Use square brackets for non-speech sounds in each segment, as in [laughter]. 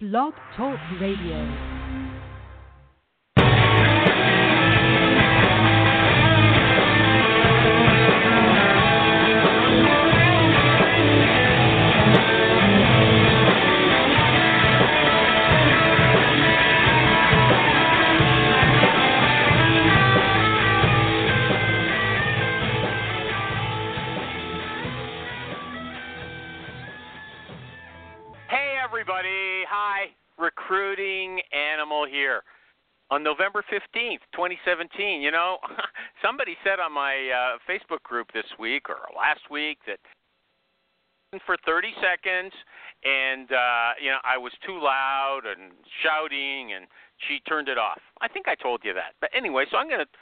Blog Talk Radio. On November 15th, 2017, you know, [laughs] somebody said on my uh, Facebook group this week or last week that for 30 seconds and uh, you know, I was too loud and shouting and she turned it off. I think I told you that. But anyway, so I'm going to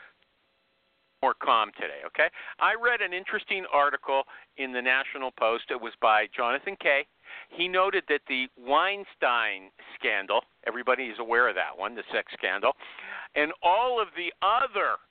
more calm today, okay? I read an interesting article in the National Post. It was by Jonathan Kay. He noted that the Weinstein scandal, everybody is aware of that one, the sex scandal, and all of the other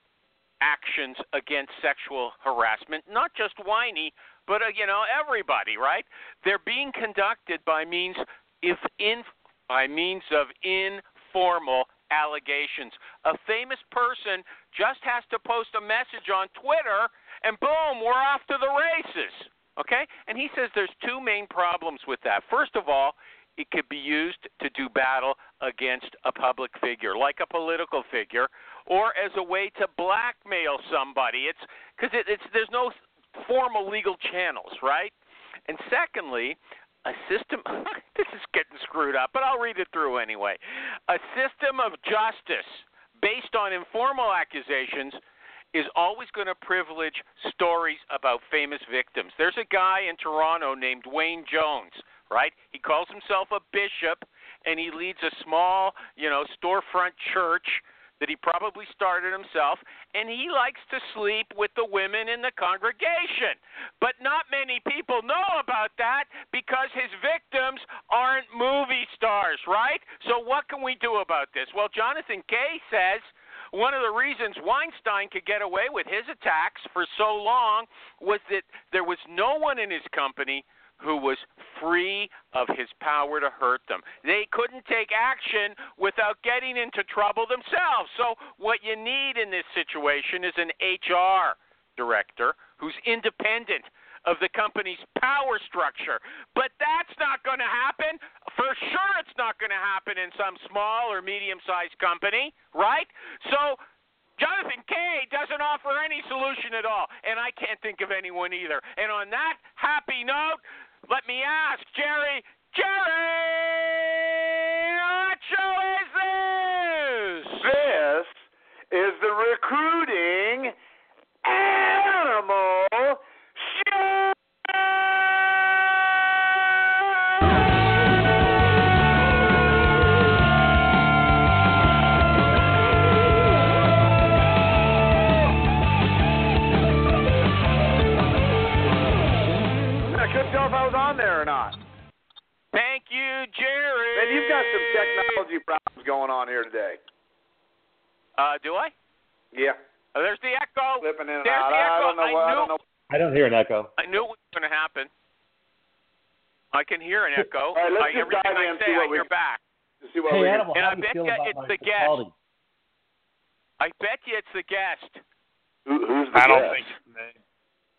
actions against sexual harassment, not just whiny, but uh, you know everybody, right? They're being conducted by means if in by means of informal allegations. A famous person just has to post a message on Twitter and boom, we're off to the races. Okay? And he says there's two main problems with that. First of all, it could be used to do battle against a public figure, like a political figure, or as a way to blackmail somebody. It's because it, it's there's no formal legal channels, right? And secondly, a system [laughs] this is getting screwed up, but I'll read it through anyway. A system of justice based on informal accusations is always going to privilege stories about famous victims. There's a guy in Toronto named Wayne Jones, right? He calls himself a bishop and he leads a small, you know, storefront church that he probably started himself, and he likes to sleep with the women in the congregation. But not many people know about that because his victims aren't movie stars, right? So what can we do about this? Well, Jonathan Kay says one of the reasons Weinstein could get away with his attacks for so long was that there was no one in his company who was free of his power to hurt them. They couldn't take action without getting into trouble themselves. So, what you need in this situation is an HR director who's independent of the company's power structure. But that's not going to happen. For sure, it's not going to happen in some small or medium sized company, right? So, Jonathan Kay doesn't offer any solution at all, and I can't think of anyone either. And on that happy note, let me ask Jerry, Jerry, what show is this? This is the recruiting technology problems going on here today. Uh, do I? Yeah, Oh, there's the echo. flipping in and There's out. the I echo. don't know I what. I don't know. I don't hear an echo. I knew it was going to happen. I can hear an echo. [laughs] All right, let's I, just everything dive I in and say, see what I we- hear back. See what Hey, we Animal, And I bet you it's the guest. quality? I bet you it's the guest. Who, who's the I don't guest? think it's me.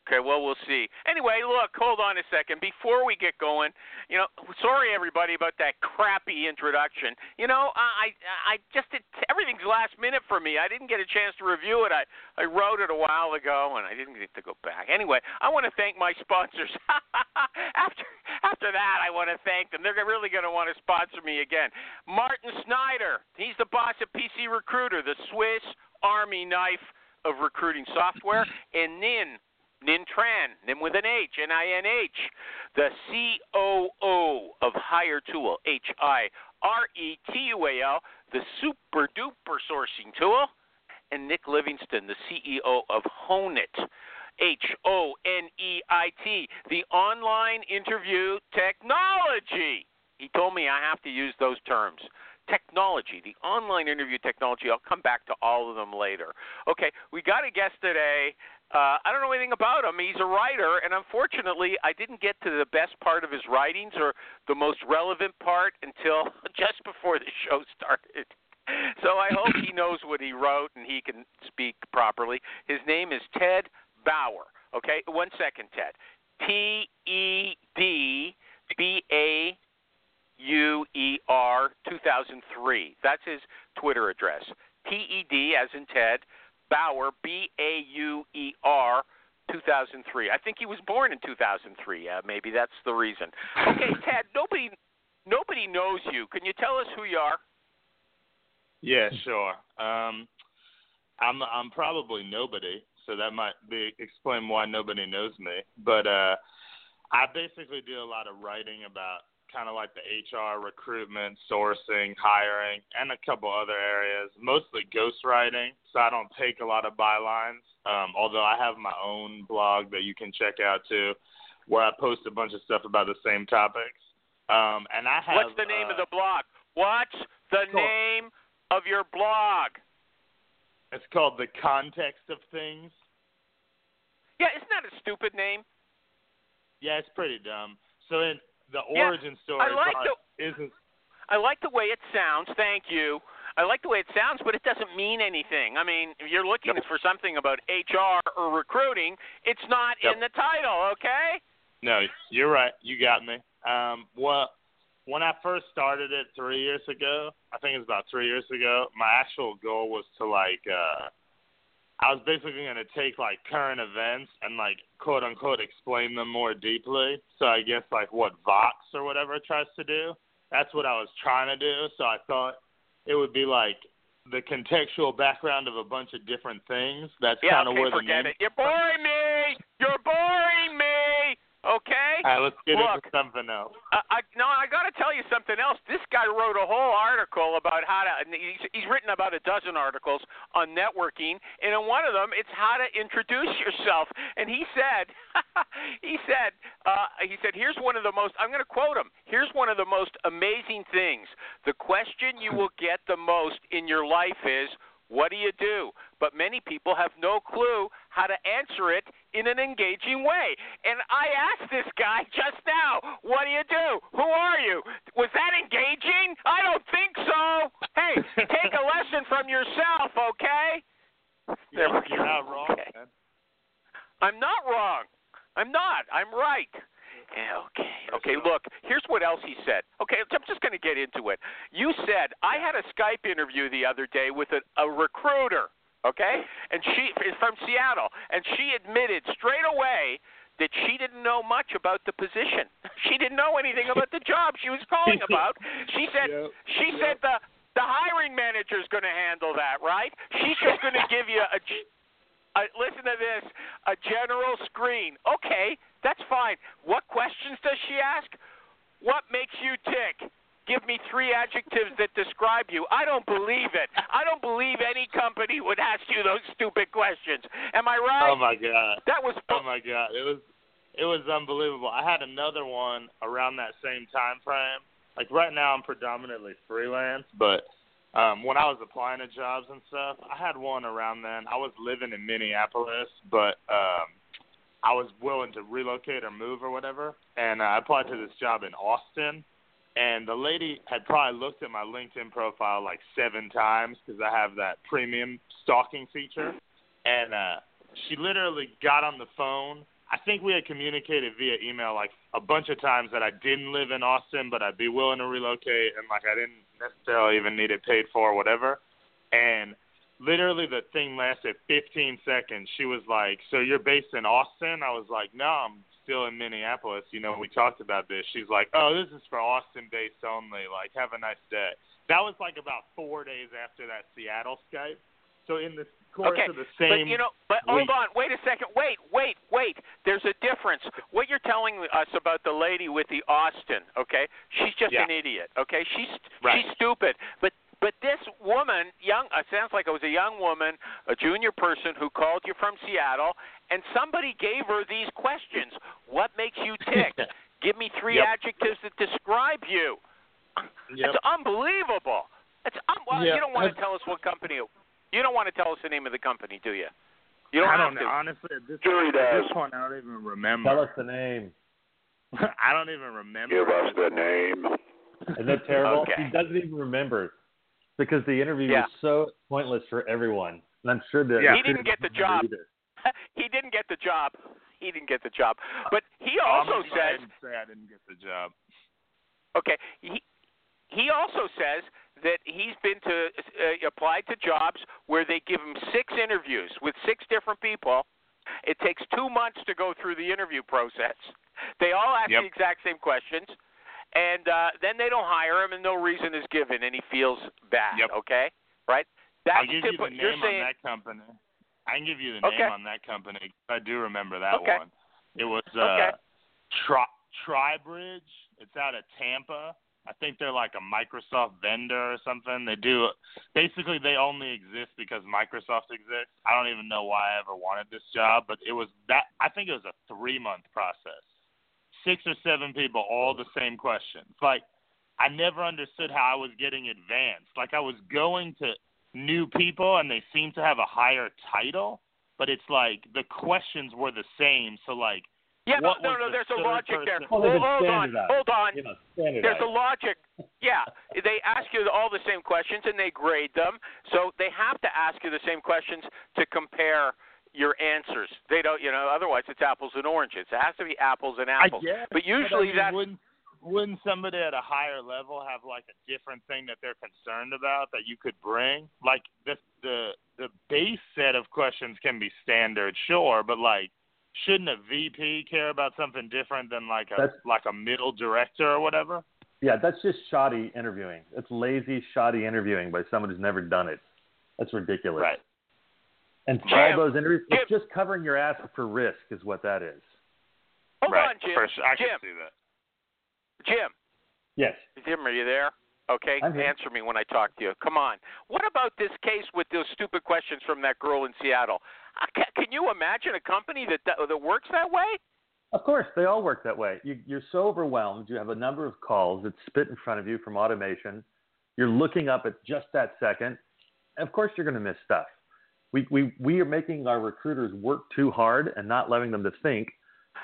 Okay, well, we'll see. Anyway, look, hold on a second. Before we get going, you know, sorry everybody about that crappy introduction. You know, I I just it, everything's last minute for me. I didn't get a chance to review it. I I wrote it a while ago and I didn't get to go back. Anyway, I want to thank my sponsors. [laughs] after after that, I want to thank them. They're really going to want to sponsor me again. Martin Snyder, he's the boss of PC Recruiter, the Swiss Army knife of recruiting software, and Nin Nin Tran, Nin with an H, N I N H, the COO of Hire Tool, H I R E T U A L, the super duper sourcing tool, and Nick Livingston, the CEO of Honeit, H O N E I T, the online interview technology. He told me I have to use those terms. Technology, the online interview technology. I'll come back to all of them later. Okay, we got a guest today Uh, I don't know anything about him. He's a writer, and unfortunately, I didn't get to the best part of his writings or the most relevant part until [laughs] just before the show started. So I hope he [coughs] knows what he wrote and he can speak properly. His name is Ted Bauer. Okay, one second, Ted. T E D B A U E R 2003. That's his Twitter address. T E D as in Ted Bauer B A U E R 2003. I think he was born in 2003. Uh, maybe that's the reason. Okay, [laughs] Ted. Nobody nobody knows you. Can you tell us who you are? Yeah, sure. Um, I'm I'm probably nobody, so that might be explain why nobody knows me. But uh, I basically do a lot of writing about kind of like the HR, recruitment, sourcing, hiring, and a couple other areas. Mostly ghostwriting, so I don't take a lot of bylines. Um, although I have my own blog that you can check out too, where I post a bunch of stuff about the same topics. Um, and I have. What's the name uh, of the blog? What's the Cool. name of your blog? It's called the context of things. Yeah, isn't that a stupid name? Yeah, it's pretty dumb. So in the Yeah, origin story I like part isn't I like the way it sounds. Thank you. I like the way it sounds, but it doesn't mean anything. I mean, if you're looking for something about HR or recruiting, it's not in the title, okay? No, you're right. You got me. Um, well, when I first started it three years ago, I think it was about three years ago. My actual goal was to like, uh, I was basically going to take like current events and like quote unquote explain them more deeply. So I guess like what Vox or whatever tries to do. That's what I was trying to do. So I thought it would be like the contextual background of a bunch of different things. That's Yeah, kind of okay, where the forget name it. You're boring me. You're boring me. Okay? All right, let's get Look, into something else. Uh, I, no, I got to tell you something else. This guy wrote a whole article about how to. He's, he's written about a dozen articles on networking, and in one of them, it's how to introduce yourself. And he said, [laughs] he said, uh, he said, here's one of the most. I'm going to quote him. Here's one of the most amazing things. The question you will get the most in your life is. What do you do? But many people have no clue how to answer it in an engaging way. And I asked this guy [laughs] just now, what do you do? Who are you? Was that engaging? I don't think so. Hey, [laughs] take a lesson from yourself, okay? There we You're go. not wrong, Okay. man. I'm not wrong. I'm not. I'm right. Yeah, Okay. Okay. Look, here's what else he said. Okay, I'm just going to get into it. You said I had a Skype interview the other day with a, a recruiter. Okay, and she is from Seattle, and she admitted straight away that she didn't know much about the position. [laughs] She didn't know anything about the job she was calling [laughs] about. She said Yep. she said the the hiring manager is going to handle that, right? She's just going to give you a g- uh, listen to this, a general screen. Okay, that's fine. What questions does she ask? What makes you tick? Give me three adjectives that describe you. I don't believe it. I don't believe any company would ask you those stupid questions. Am I right? Oh my god. that was Oh my god. It was it was unbelievable. I had another one around that same time frame. Like right now I'm predominantly freelance, but um when I was applying to jobs and stuff, I had one around then. I was living in Minneapolis, but um I was willing to relocate or move or whatever, and I applied to this job in Austin. And the lady had probably looked at my LinkedIn profile like seven times because I have that premium stalking feature. And uh, she literally got on the phone. I think we had communicated via email like a bunch of times that I didn't live in Austin, but I'd be willing to relocate, and like I didn't necessarily even need it paid for or whatever. And literally, the thing lasted 15 seconds. She was like, "So you're based in Austin?" I was like, "No, I'm still in Minneapolis. You know, we talked about this." She's like, "Oh, this is for Austin based only. Like, have a nice day." That was like about four days after that Seattle Skype. So in the course Okay, of the but you know, but week, hold on, wait a second, wait, wait, wait. There's a difference. What you're telling us about the lady with the Austin, okay? She's just Yeah. an idiot, okay? She's Right. she's stupid. But but this woman, young, uh, sounds like it was a young woman, a junior person who called you from Seattle, and somebody gave her these questions. What makes you tick? [laughs] Give me three Yep. adjectives that describe you. Yep. It's unbelievable. It's un- well, Yeah, you don't want to tell us what company. You don't want to tell us the name of the company, do you? You You don't I don't to. know. Honestly, at this, Sure he at does. this point, I don't even remember. Tell us the name. [laughs] I don't even remember. Give us the name. Isn't that terrible? Okay. He doesn't even remember because the interview Yeah. was so pointless for everyone. And I'm sure that Yeah. He didn't get the job. [laughs] He didn't get the job. He didn't get the job. But he I'm also gonna go ahead says, say I didn't get the job. okay, he he also says that he's been to uh, apply to jobs where they give him six interviews with six different people. It takes two months to go through the interview process. They all ask Yep. the exact same questions, and uh, then they don't hire him, and no reason is given, and he feels bad. Yep. Okay, right? That's I'll give you the You're name saying on that company. I can give you the Okay. name on that company. I do remember that Okay. one. It was uh, Okay. Tri Tribridge. It's out of Tampa. I think they're like a Microsoft vendor or something. They do basically they only exist because Microsoft exists. I don't even know why I ever wanted this job, but it was that I think it was a three month process. Six or seven people, all the same questions. Like I never understood how I was getting advanced. Like I was going to new people and they seemed to have a higher title, but it's like the questions were the same. So like yeah, no, no, the there's a logic there. person- Well, hold on, hold on. You know. There's a logic. Yeah, they ask you all the same questions and they grade them. So they have to ask you the same questions to compare your answers. They don't, you know, otherwise it's apples and oranges. It has to be apples and apples. I guess, but usually I mean, that's wouldn't wouldn't somebody at a higher level have like a different thing that they're concerned about that you could bring? Like the the the base set of questions can be standard, sure, but like shouldn't a VP care about something different than like a That's- like a middle director or whatever? Yeah, that's just shoddy interviewing. It's lazy, shoddy interviewing by someone who's never done it. That's ridiculous. Right. And Jim, all those interviews, it's just covering your ass for risk, is what that is. hold right. on, Jim. For sure. I Jim, can see that. Jim, Yes. Jim, are you there? Okay, answer me when I talk to you. Come on. What about this case with those stupid questions from that girl in Seattle? Uh, Can you imagine a company that that, that works that way? Of course, they all work that way. You, you're so overwhelmed. You have a number of calls that spit in front of you from automation. You're looking up at just that second. Of course, you're going to miss stuff. We, we, we are making our recruiters work too hard and not letting them to think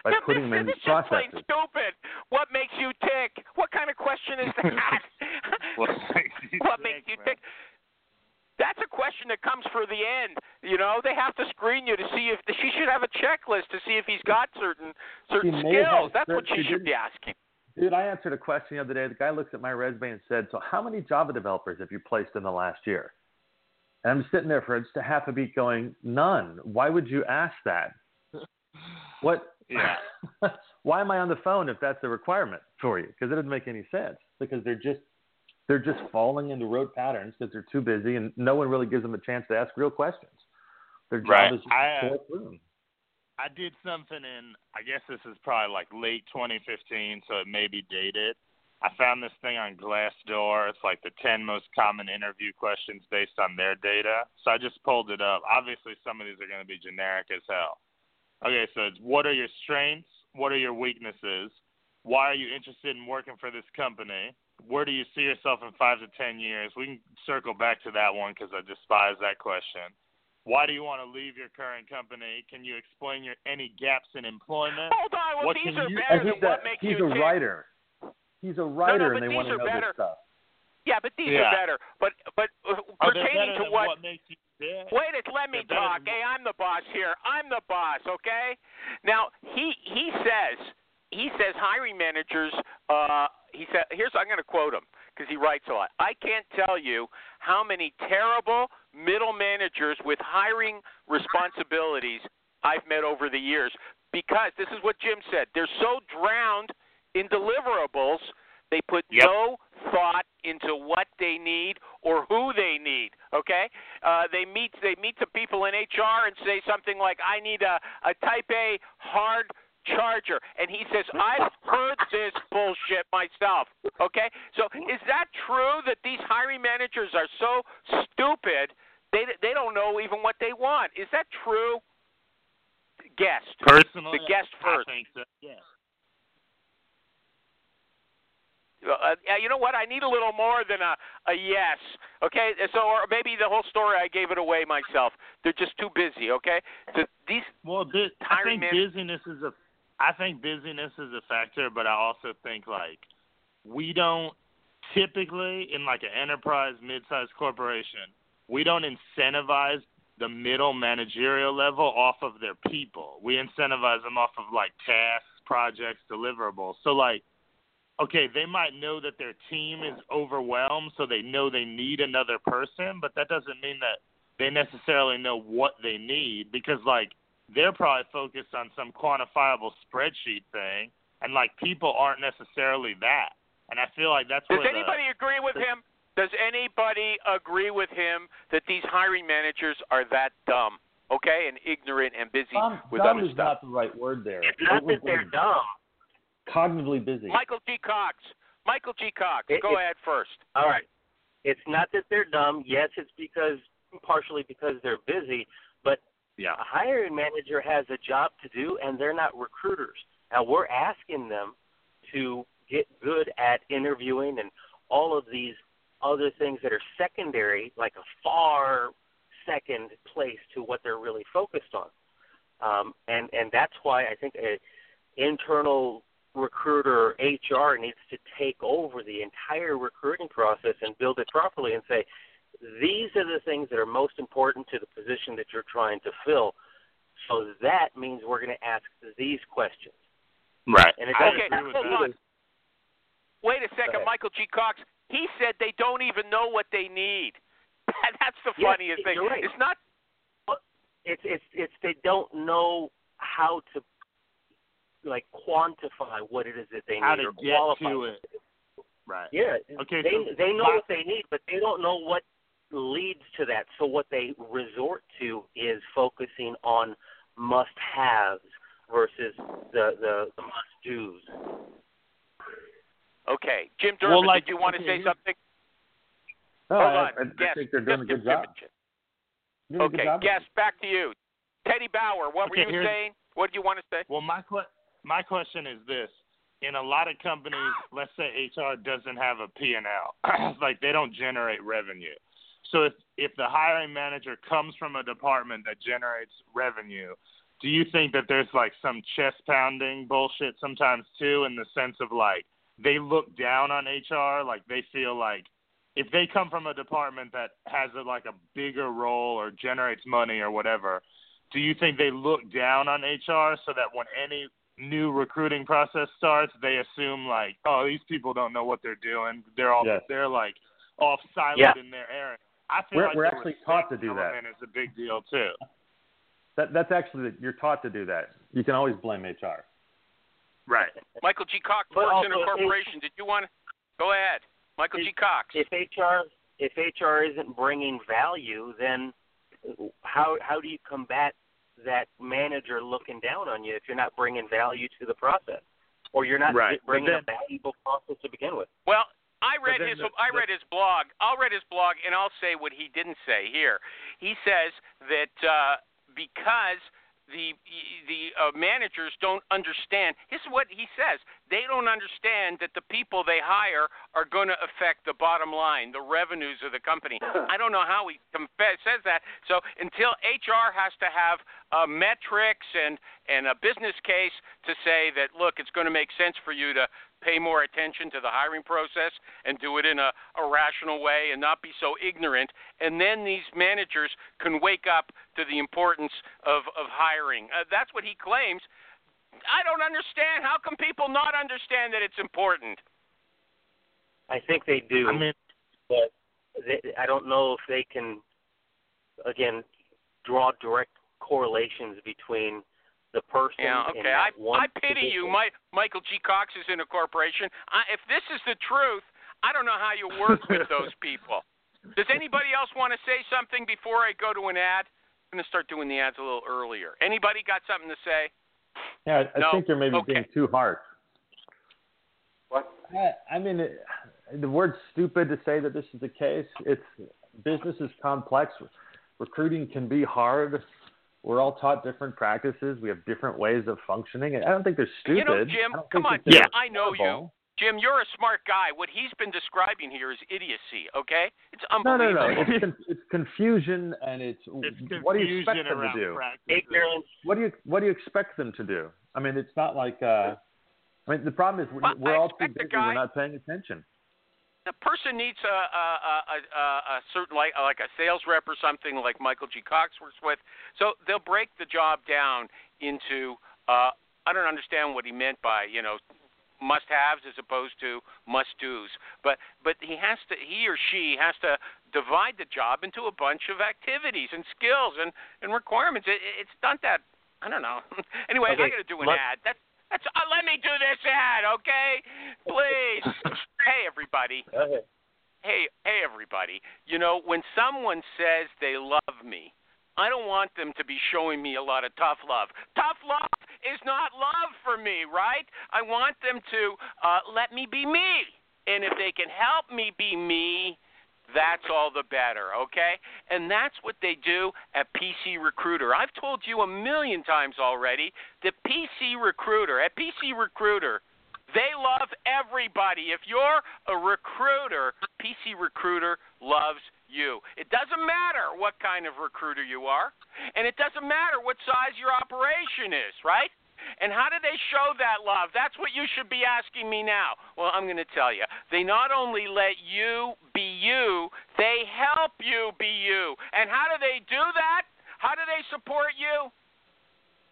by putting them this, in these is just plain stupid. What makes you tick? What kind of question is [laughs] that? [laughs] What makes you what tick, makes you tick? That's a question that comes for the end. You know, they have to screen you to see if she should have a checklist to see if he's got certain certain She may have skills. That's what she she should be asking. Dude, I answered a question the other day. The guy looks at my resume and said, "So, how many Java developers have you placed in the last year?" And I'm sitting there for just a half a beat, going, "None. Why would you ask that? [laughs] What? Yeah. [laughs] Why am I on the phone if that's a requirement for you? Because it doesn't make any sense. Because they're just they're just falling into rote patterns because they're too busy, and no one really gives them a chance to ask real questions. Their job Right. is just I, to uh, pour. I did something in I guess this is probably like late 2015, so it may be dated. I found this thing on Glassdoor. It's like the 10 most common interview questions based on their data. So I just pulled it up. Obviously, some of these are going to be generic as hell. Okay, so it's what are your strengths? What are your weaknesses? Why are you interested in working for this company? Where do you see yourself in five to 10 years? We can circle back to that one because I despise that question. Why do you want to leave your current company? Can you explain your any gaps in employment? Hold on. Well, What these are you- better than he's a, what makes he's you a tick. writer. He's a writer, but and they want to know better. this stuff. Yeah, but these Yeah. are better. But but uh, Oh, pertaining to what what makes you tick. Wait, it let me They're talk. Hey, I'm the boss here. I'm the boss, okay? Now he he says he says hiring managers. Uh, he said here's I'm going to quote him because he writes a lot. I can't tell you how many terrible middle managers with hiring responsibilities I've met over the years because this is what Jim said. They're so drowned in deliverables. They put Yep. no thought into what they need or who they need. Okay, uh, they meet they meet some people in HR and say something like, "I need a a Type A hard charger," and he says, "I've heard this bullshit myself." Okay, so is that true that these hiring managers are so stupid they they don't know even what they want? Is that true? Guest. Personally, The guest first. I think so. Yeah. Uh, you know what? I need a little more than a a yes. Okay, so or maybe the whole story I gave it away myself. They're just too busy. Okay, so these Well, bu- I think man- busyness is a, I think busyness is a factor, but I also think like we don't typically in like an enterprise mid-sized corporation, we don't incentivize the middle managerial level off of their people. We incentivize them off of like tasks, projects, deliverables. So like okay, they might know that their team is overwhelmed, so they know they need another person, but that doesn't mean that they necessarily know what they need because like they're probably focused on some quantifiable spreadsheet thing and like people aren't necessarily that. And I feel like that's Does where the- anybody agree with him? Does anybody agree with him that these hiring managers are that dumb, okay, and ignorant and busy Dumb, with dumb other is stuff? not the right word there. It's not that they're dumb. Cognitively busy. Michael G. Cox. Michael G. Cox, It- go it- ahead first. All right. It's not that they're dumb. Yes, it's because partially because they're busy, but Yeah. a hiring manager has a job to do and they're not recruiters. Now we're asking them to get good at interviewing and all of these other things that are secondary, like a far second place to what they're really focused on. Um, and and that's why I think a internal recruiter HR needs to take over the entire recruiting process and build it properly and say, these are the things that are most important to the position that you're trying to fill. So that means we're going to ask these questions. Right. And it I doesn't Okay, agree with hold that. on. Wait a second. Michael G. Cox. He said they don't even know what they need. [laughs] That's the Yes, funniest thing. right. It's not It's it's it's they don't know how to like quantify what it is that they How need to or get qualify. to it. Right. Yeah. Okay, They so they know what they need, but they don't know what leads to that. So what they resort to is focusing on must-haves versus the the, the must-dos. okay. Jim Well, like, did you want okay, to say here's- something? No, Hold I, on. I, I Guess. think they're doing a good Jim job. Jim. Doing good Okay, job. guess back to you. Teddy Bauer, what were you saying? What did you want to say? Well, my que- my question is this: in a lot of companies, let's say HR doesn't have a P and L, [clears throat] like they don't generate revenue. So if if the hiring manager comes from a department that generates revenue, do you think that there's like some chest pounding bullshit sometimes too, in the sense of like they look down on HR, like they feel like if they come from a department that has a, like a bigger role or generates money or whatever, do you think they look down on HR so that when any new recruiting process starts, they assume like, oh, these people don't know what they're doing. They're all Yes. they're like off silent Yeah. in their area. I feel We're- like we're actually taught to do that. element is a big deal too. That, that's actually you're taught to do that. You can always blame HR. Right. Michael G. Cox But works in corporation. Did you want to go ahead? Michael G. Cox. If HR if HR isn't bringing value, then how how do you combat that manager looking down on you if you're not bringing value to the process, or you're not Right. But bringing a valuable process to begin with? Well, I read his the- I read his blog. I'll read his blog and I'll say what he didn't say here. He says that uh, because the the uh, managers don't understand. This is what he says. They don't understand that the people they hire are going to affect the bottom line, the revenues of the company. I don't know how he confess, says that. So until HR has to have uh, metrics and and a business case to say that look, it's going to make sense for you to pay more attention to the hiring process and do it in a, a rational way and not be so ignorant. And then these managers can wake up to the importance of, of hiring. Uh, that's what he claims. I don't understand. How can people not understand that it's important? I think they do. I mean, but they, I don't know if they can, again, draw direct correlations between the person. Yeah, okay. I I pity you. position. My, Michael G. Cox is in a corporation. I, if this is the truth, I don't know how you work with [laughs] those people. Does anybody else want to say something before I go to an ad? I'm going to start doing the ads a little earlier. Anybody got something to say? Yeah, I, I No. think you're maybe Okay. being too harsh. What? I, I mean, it, the word's stupid to say that this is the case. It's business is complex. Recruiting can be hard. We're all taught different practices. We have different ways of functioning. I don't think they're stupid. You know, Jim, come on, that they're Jim. I know you. Jim, you're a smart guy. What he's been describing here is idiocy. Okay, it's No, no, no. It's, con- it's confusion, and it's, It's confusion what do you expect them to do? Ignorance. What do you what do you expect them to do? I mean, it's not like. Uh, I mean, the problem is we're, Well, we're all too expect the busy. We're not paying attention. The person needs a a, a, a, a certain like like a sales rep or something like Michael G. Cox works with. So they'll break the job down into uh, I don't understand what he meant by you know must haves as opposed to must do's. But but he has to he or she has to divide the job into a bunch of activities and skills and and requirements. It, it's not that I don't know. [laughs] anyway, Okay, I got to do an let- ad. That's that's uh, let me do this ad, okay? Please. [laughs] hey everybody. Okay. Hey, hey everybody. You know, when someone says they love me, I don't want them to be showing me a lot of tough love. Tough love is not love for me, right? I want them to uh, let me be me. And if they can help me be me, that's all the better, okay? And that's what they do at PC Recruiter. I've told you a million times already that PC Recruiter, at PC Recruiter, they love everybody. If you're a recruiter, PC Recruiter loves you. It doesn't matter what kind of recruiter you are, and it doesn't matter what size your operation is, right? And how do they show that love? That's what you should be asking me now. Well, I'm going to tell you. They not only let you be you, they help you be you. And how do they do that? How do they support you?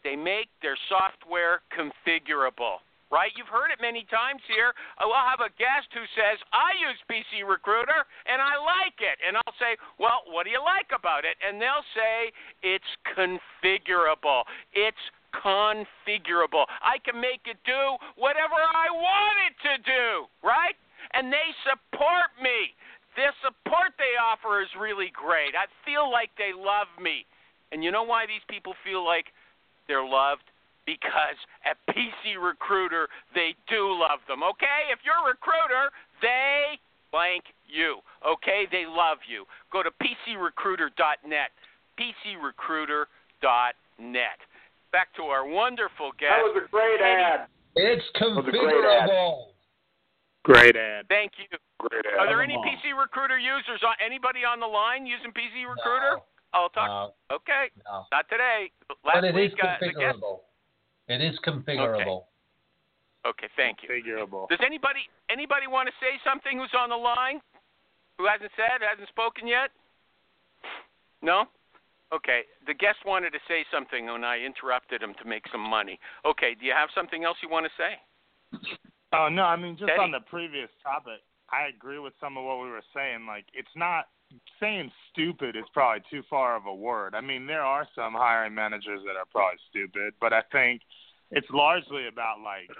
They make their software configurable right? You've heard it many times here. Uh, We'll have a guest who says, I use PC Recruiter and I like it. And I'll say, Well, what do you like about it? And they'll say, It's configurable. It's configurable. I can make it do whatever I want it to do, right? And they support me. The support they offer is really great. I feel like they love me. And you know why these people feel like they're loved? because at PC Recruiter they do love them. Okay, if you're a recruiter, they blank you. Okay, they love you. Go to PCRecruiter.net. PCRecruiter.net. Back to our wonderful guest. That was a great Eddie. ad. It's was a great ad. configurable. Great ad. Thank you. Great ad. Are there any PC Recruiter users? On, anybody on the line using PC Recruiter? I'll talk. No, Okay, no. not today. Last But it week, is uh, the guest. configurable. It is configurable. Okay, thank you. Configurable. Does anybody anybody want to say something who's on the line? Who hasn't said, hasn't spoken yet? No? Okay. The guest wanted to say something and I interrupted him to make some money. Okay, do you have something else you want to say? Oh no, I mean just Teddy? on the previous topic, I agree with some of what we were saying. Like it's not saying stupid is probably too far of a word. I mean, there are some hiring managers that are probably stupid, but I think it's largely about like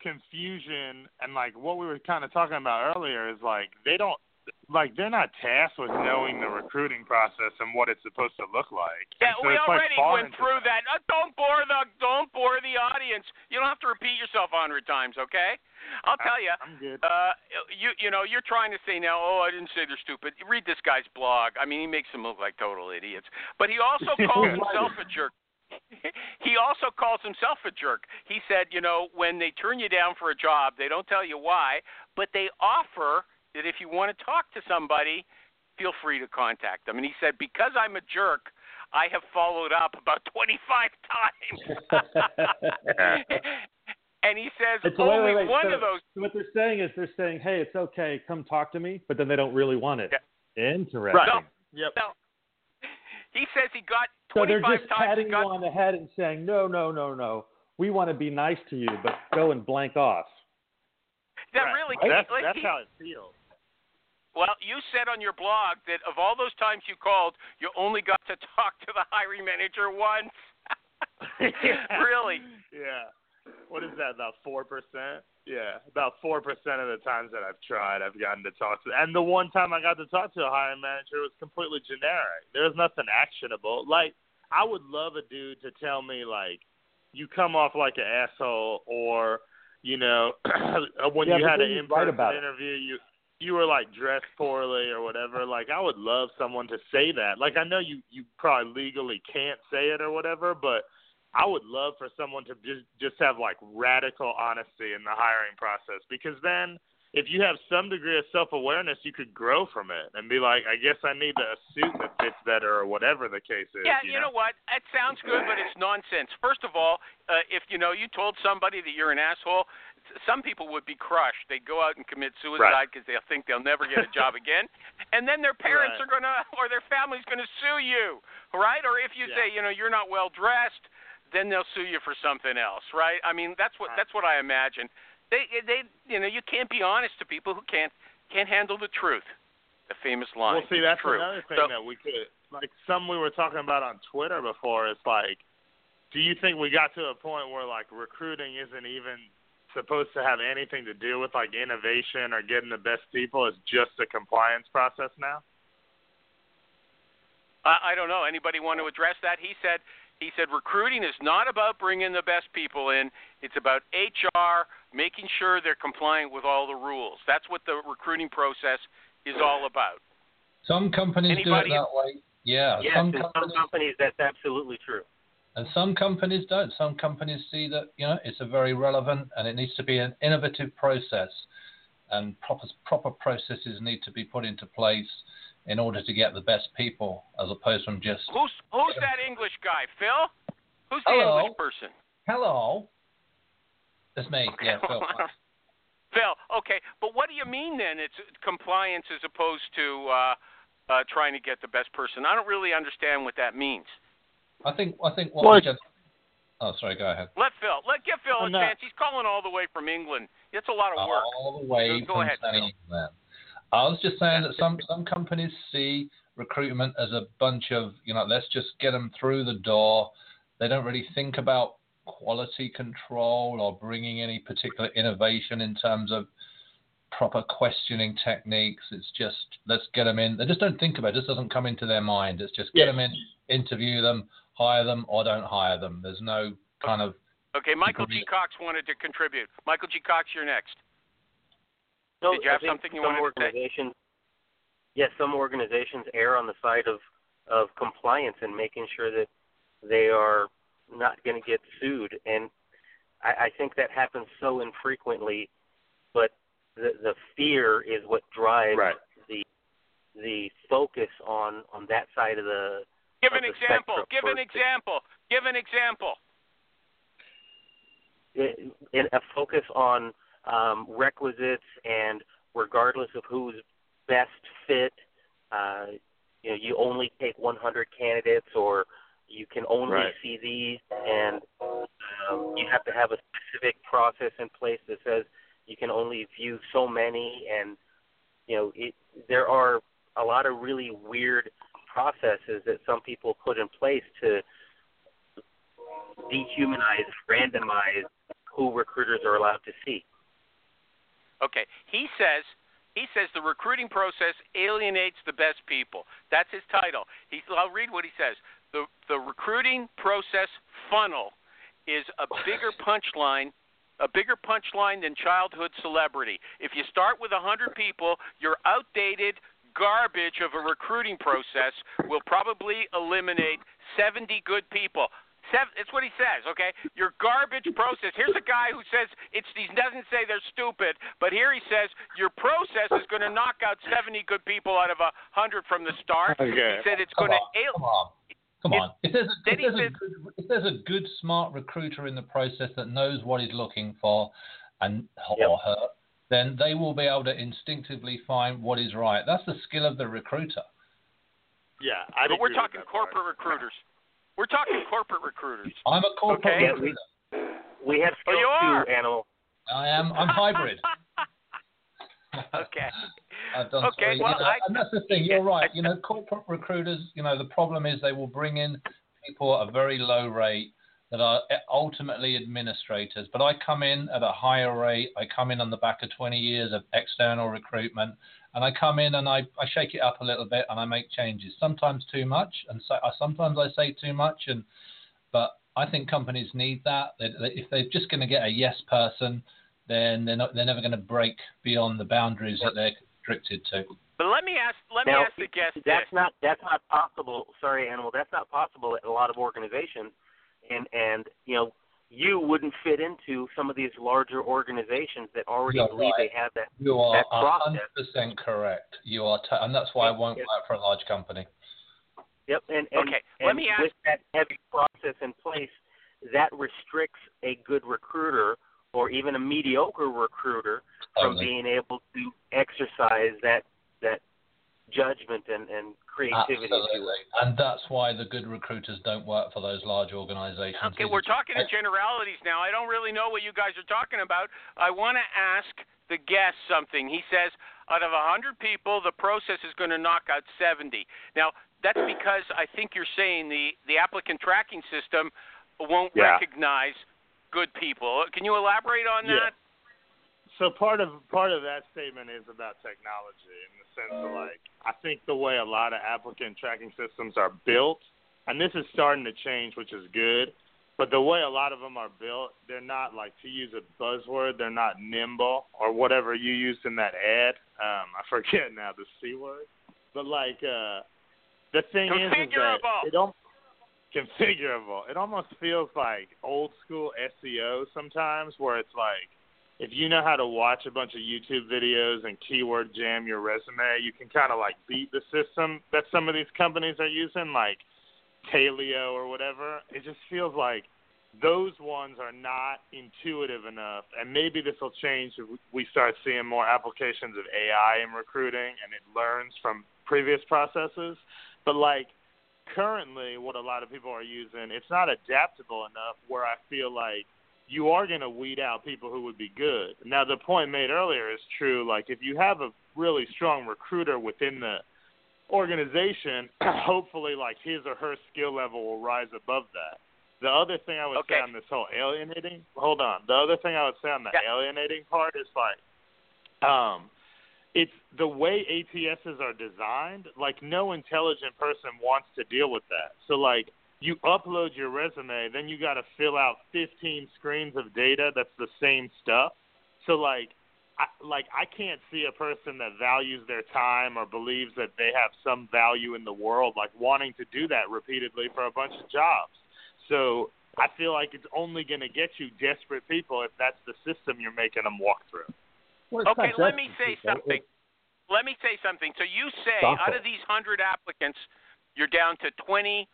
confusion and like what we were kind of talking about earlier is like they don't like they're not tasked with knowing the recruiting process and what it's supposed to look like. Yeah, so we it's, like, already went through them. that. Uh, don't bore the don't bore the audience. You don't have to repeat yourself a hundred times, okay? I'll tell you. I'm good. Uh, you you know you're trying to say now. Oh, I didn't say they're stupid. Read this guy's blog. I mean, he makes them look like total idiots. But he also [laughs] calls himself a jerk. [laughs] he also calls himself a jerk. He said, you know, when they turn you down for a job, they don't tell you why, but they offer that if you want to talk to somebody, feel free to contact them. And he said, because I'm a jerk, I have followed up about [laughs] 25 times. [laughs] and he says It's- only wait, wait. one So- of those So what they're saying is they're saying, hey, it's okay, come talk to me, but then they don't really want it. Interesting. Right. No. Yep. No. He says he got So they're just times. patting He you got, on the head and saying, no, no, no, no. We want to be nice to you, but go and blank off. that Right. really That's [laughs] like, that's he- how it feels. Well, you said on your blog that of all those times you called, you only got to [laughs] talk to the hiring manager once. [laughs] Really? Yeah. What is that? About four percent? Yeah, about four percent of the times that I've tried, I've gotten to talk to. And the one time I got to talk to a hiring manager was completely generic. There was nothing actionable. Like I would love a dude to tell me like, you come off like an asshole, or you know, [clears throat] when Yeah, you had an in-person about it. interview, you you were like dressed poorly or whatever. Like I would love someone to say that. Like I know you you probably legally can't say it or whatever, but I would love for someone to just just have like radical honesty in the hiring process because then if you have some degree of self awareness, you could grow from it and be like, I guess I need a suit that fits better or whatever the case is. Yeah, you, you know? what? It sounds good, but it's nonsense. First of all, uh, if you know you told somebody that you're an asshole, some people would be crushed. They'd go out and commit suicide because they'll think they'll never get a job again, [laughs] and then their parents Right. are gonna or their family's gonna sue you, right? Or if you Yeah. say you know you're not well dressed, then they'll sue you for something else, right? I mean that's what that's what I imagine. They they you know you can't be honest to people who can't can't handle the truth. The famous line. Well, see, that's True. another thing So- that we could like. Some we were talking about on Twitter before. It's like, do you think we got to a point where like recruiting isn't even supposed to have anything to do with like innovation or getting the best people? It's just a compliance process now. I, I don't know. Anybody want to address that? He said he said recruiting is not about bringing the best people in. It's about HR making sure they're compliant with all the rules. That's what the recruiting process is all about. Some companies Anybody- do it that way. Yeah. Yes, some in some companies, companies that's absolutely true. and some companies don't. Some companies see that you know it's a very relevant and it needs to be an innovative process, and proper proper processes need to be put into place in order to get the best people, as opposed from just Who's who's that English guy, Phil? Who's the Hello. English person? hello. That's me. Yeah, [laughs] Phil. Phil, okay, but what do you mean then? It's compliance as opposed to uh, uh, trying to get the best person. I don't really understand what that means. I think I think what Well, we just. Oh, sorry. Go ahead. Let Phil, let give Phil Oh, a no. chance. He's calling all the way from England. It's a lot of work. All the way Go from ahead, sunny England. I was just saying that some some companies see recruitment as a bunch of you know let's just get them through the door. They don't really think about quality control or bringing any particular innovation in terms of proper questioning techniques. It's just let's get them in. They just don't think about it. It just doesn't come into their mind. It's just get them in, interview them, hire them, or don't hire them. There's no kind of Okay, Michael G. Cox wanted to contribute. Michael G. Cox, you're next. No, Did you have something you some wanted to say? Yes, some organizations err on the side of of compliance and making sure that they are not going to get sued, and I, I think that happens so infrequently. But the the fear is what drives Right. the the focus on on that side of the Give of an the example. Give an example. Give an example. in a focus on um, requisites and regardless of who's best fit, uh, you know, you only take 100 candidates or you can only Right. see these, and um, you have to have a specific process in place that says you can only view so many, and you know, it, there are a lot of really weird processes that some people put in place to dehumanize, randomize who recruiters are allowed to see. Okay. He says he says the recruiting process alienates the best people. That's his title. He's, I'll read what he says. The the recruiting process funnel is a bigger punchline a bigger punchline than childhood celebrity. If you start with a 100 people, your outdated garbage of a recruiting process will probably eliminate 70 good people. Seven, it's what he says, okay? Your garbage process. Here's a guy who says it's he doesn't say they're stupid, but here he says your process is going to knock out 70 good people out of a 100 from the start. Okay. He said it's going to on, come on. Come If- on. If there's, a, if, he there's a good, if there's a good, smart recruiter in the process that knows what he's looking for and Yep. or her, then they will be able to instinctively find what is right. That's the skill of the recruiter. Yeah, I but we're talking corporate recruiters. We're talking corporate recruiters. I'm a corporate Okay. Yeah, recruiter. we we have Oh, skills you are? too, Animal. I am. I'm hybrid. [laughs] okay. I've done Okay, three, well, you know, I- and that's the thing. You're right. You know, corporate recruiters. You know, the problem is they will bring in people at a very low rate that are ultimately administrators. But I come in at a higher rate. I come in on the back of 20 years of external recruitment, and I come in and I, I shake it up a little bit and I make changes. Sometimes too much, and so I sometimes I say too much. And but I think companies need that. They, they, if they're just going to get a yes person, then they're not. They're never going to break beyond the boundaries that they're restricted to. But let me ask let me ask the guest that's this. not that's not possible. Sorry, Animal. That's not possible at a lot of organizations, and and you know you wouldn't fit into some of these larger organizations that already You're believe right. they have that. You are that hundred percent correct. You are, t- and that's why I won't Yes. work for a large company. Yep, and and, Okay, and let me ask- with that heavy process in place, that restricts a good recruiter or even a mediocre recruiter from Totally. being able to exercise that that judgment and, and creativity. if you will. Absolutely, and that's why the good recruiters don't work for those large organizations. Okay, These we're are- talking in generalities now. I don't really know what you guys are talking about. I want to ask the guest something. He says out of 100 people, the process is going to knock out 70. Now, that's because I think you're saying the, the applicant tracking system won't Yeah. recognize good people. Can you elaborate on Yeah. that? So part of part of that statement is about technology in the sense of like I think the way a lot of applicant tracking systems are built, and this is starting to change, which is good. But the way a lot of them are built, they're not like to use a buzzword, they're not nimble or whatever you used in that ad. Um, I forget now the c word, but like uh, the thing is, is that it don't configurable. It almost feels like old school SEO sometimes, where it's like if you know how to watch a bunch of YouTube videos and keyword jam your resume, you can kind of like beat the system that some of these companies are using, like Taleo or whatever. It just feels like those ones are not intuitive enough, and maybe this will change if we start seeing more applications of AI in recruiting and it learns from previous processes. But like currently, what a lot of people are using, it's not adaptable enough where I feel like you are going to weed out people who would be good. Now, the point made earlier is true. Like, if you have a really strong recruiter within the organization, [clears throat] hopefully, like his or her skill level will rise above that. The other thing I would Okay. say on this whole alienating, hold on. The other thing I would say on the Yeah. alienating part is like, um, it's the way ATSs are designed. Like, no intelligent person wants to deal with that. So, like, you upload your resume, then you got to fill out 15 screens of data that's the same stuff. So, like, I, like I can't see a person that values their time or believes that they have some value in the world, like wanting to do that repeatedly for a bunch of jobs. So I feel like it's only going to get you desperate people if that's the system you're making them walk through. Well, Okay, let me say people. something. It's- Let me say something. So you say Stop out it. of these 100 applicants, you're down to 20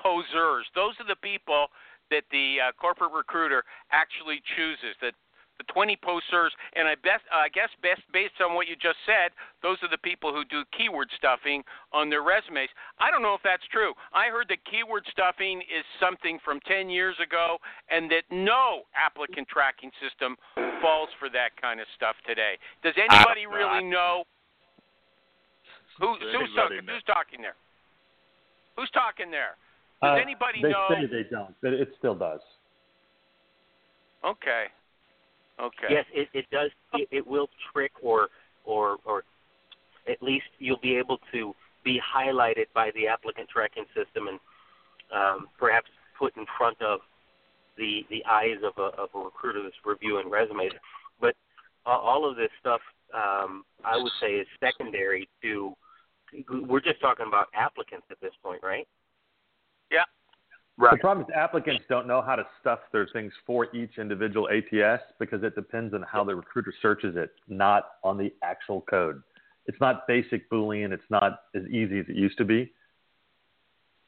poseurs. Those are the people that the uh, corporate recruiter actually chooses. That the 20 poseurs, and I best, uh, I guess, best based on what you just said, those are the people who do keyword stuffing on their resumes. I don't know if that's true. I heard that keyword stuffing is something from 10 years ago, and that no applicant tracking system falls for that kind of stuff today. Does anybody Uh, really know? Who, who's, talking, know? who's talking there? Who's talking there? Does Uh, anybody they know? say they don't, but it still does. Okay. Okay. Yes, it, it does. It, it will trick or or or at least you'll be able to be highlighted by the applicant tracking system and um, perhaps put in front of the the eyes of a of a recruiter that's reviewing resumes. But uh, all of this stuff, um, I would say, is secondary to. We're just talking about applicants at this point, right? Yeah. The problem is applicants don't know how to stuff their things for each individual ATS because it depends on how the recruiter searches it, not on the actual code. It's not basic Boolean. It's not as easy as it used to be.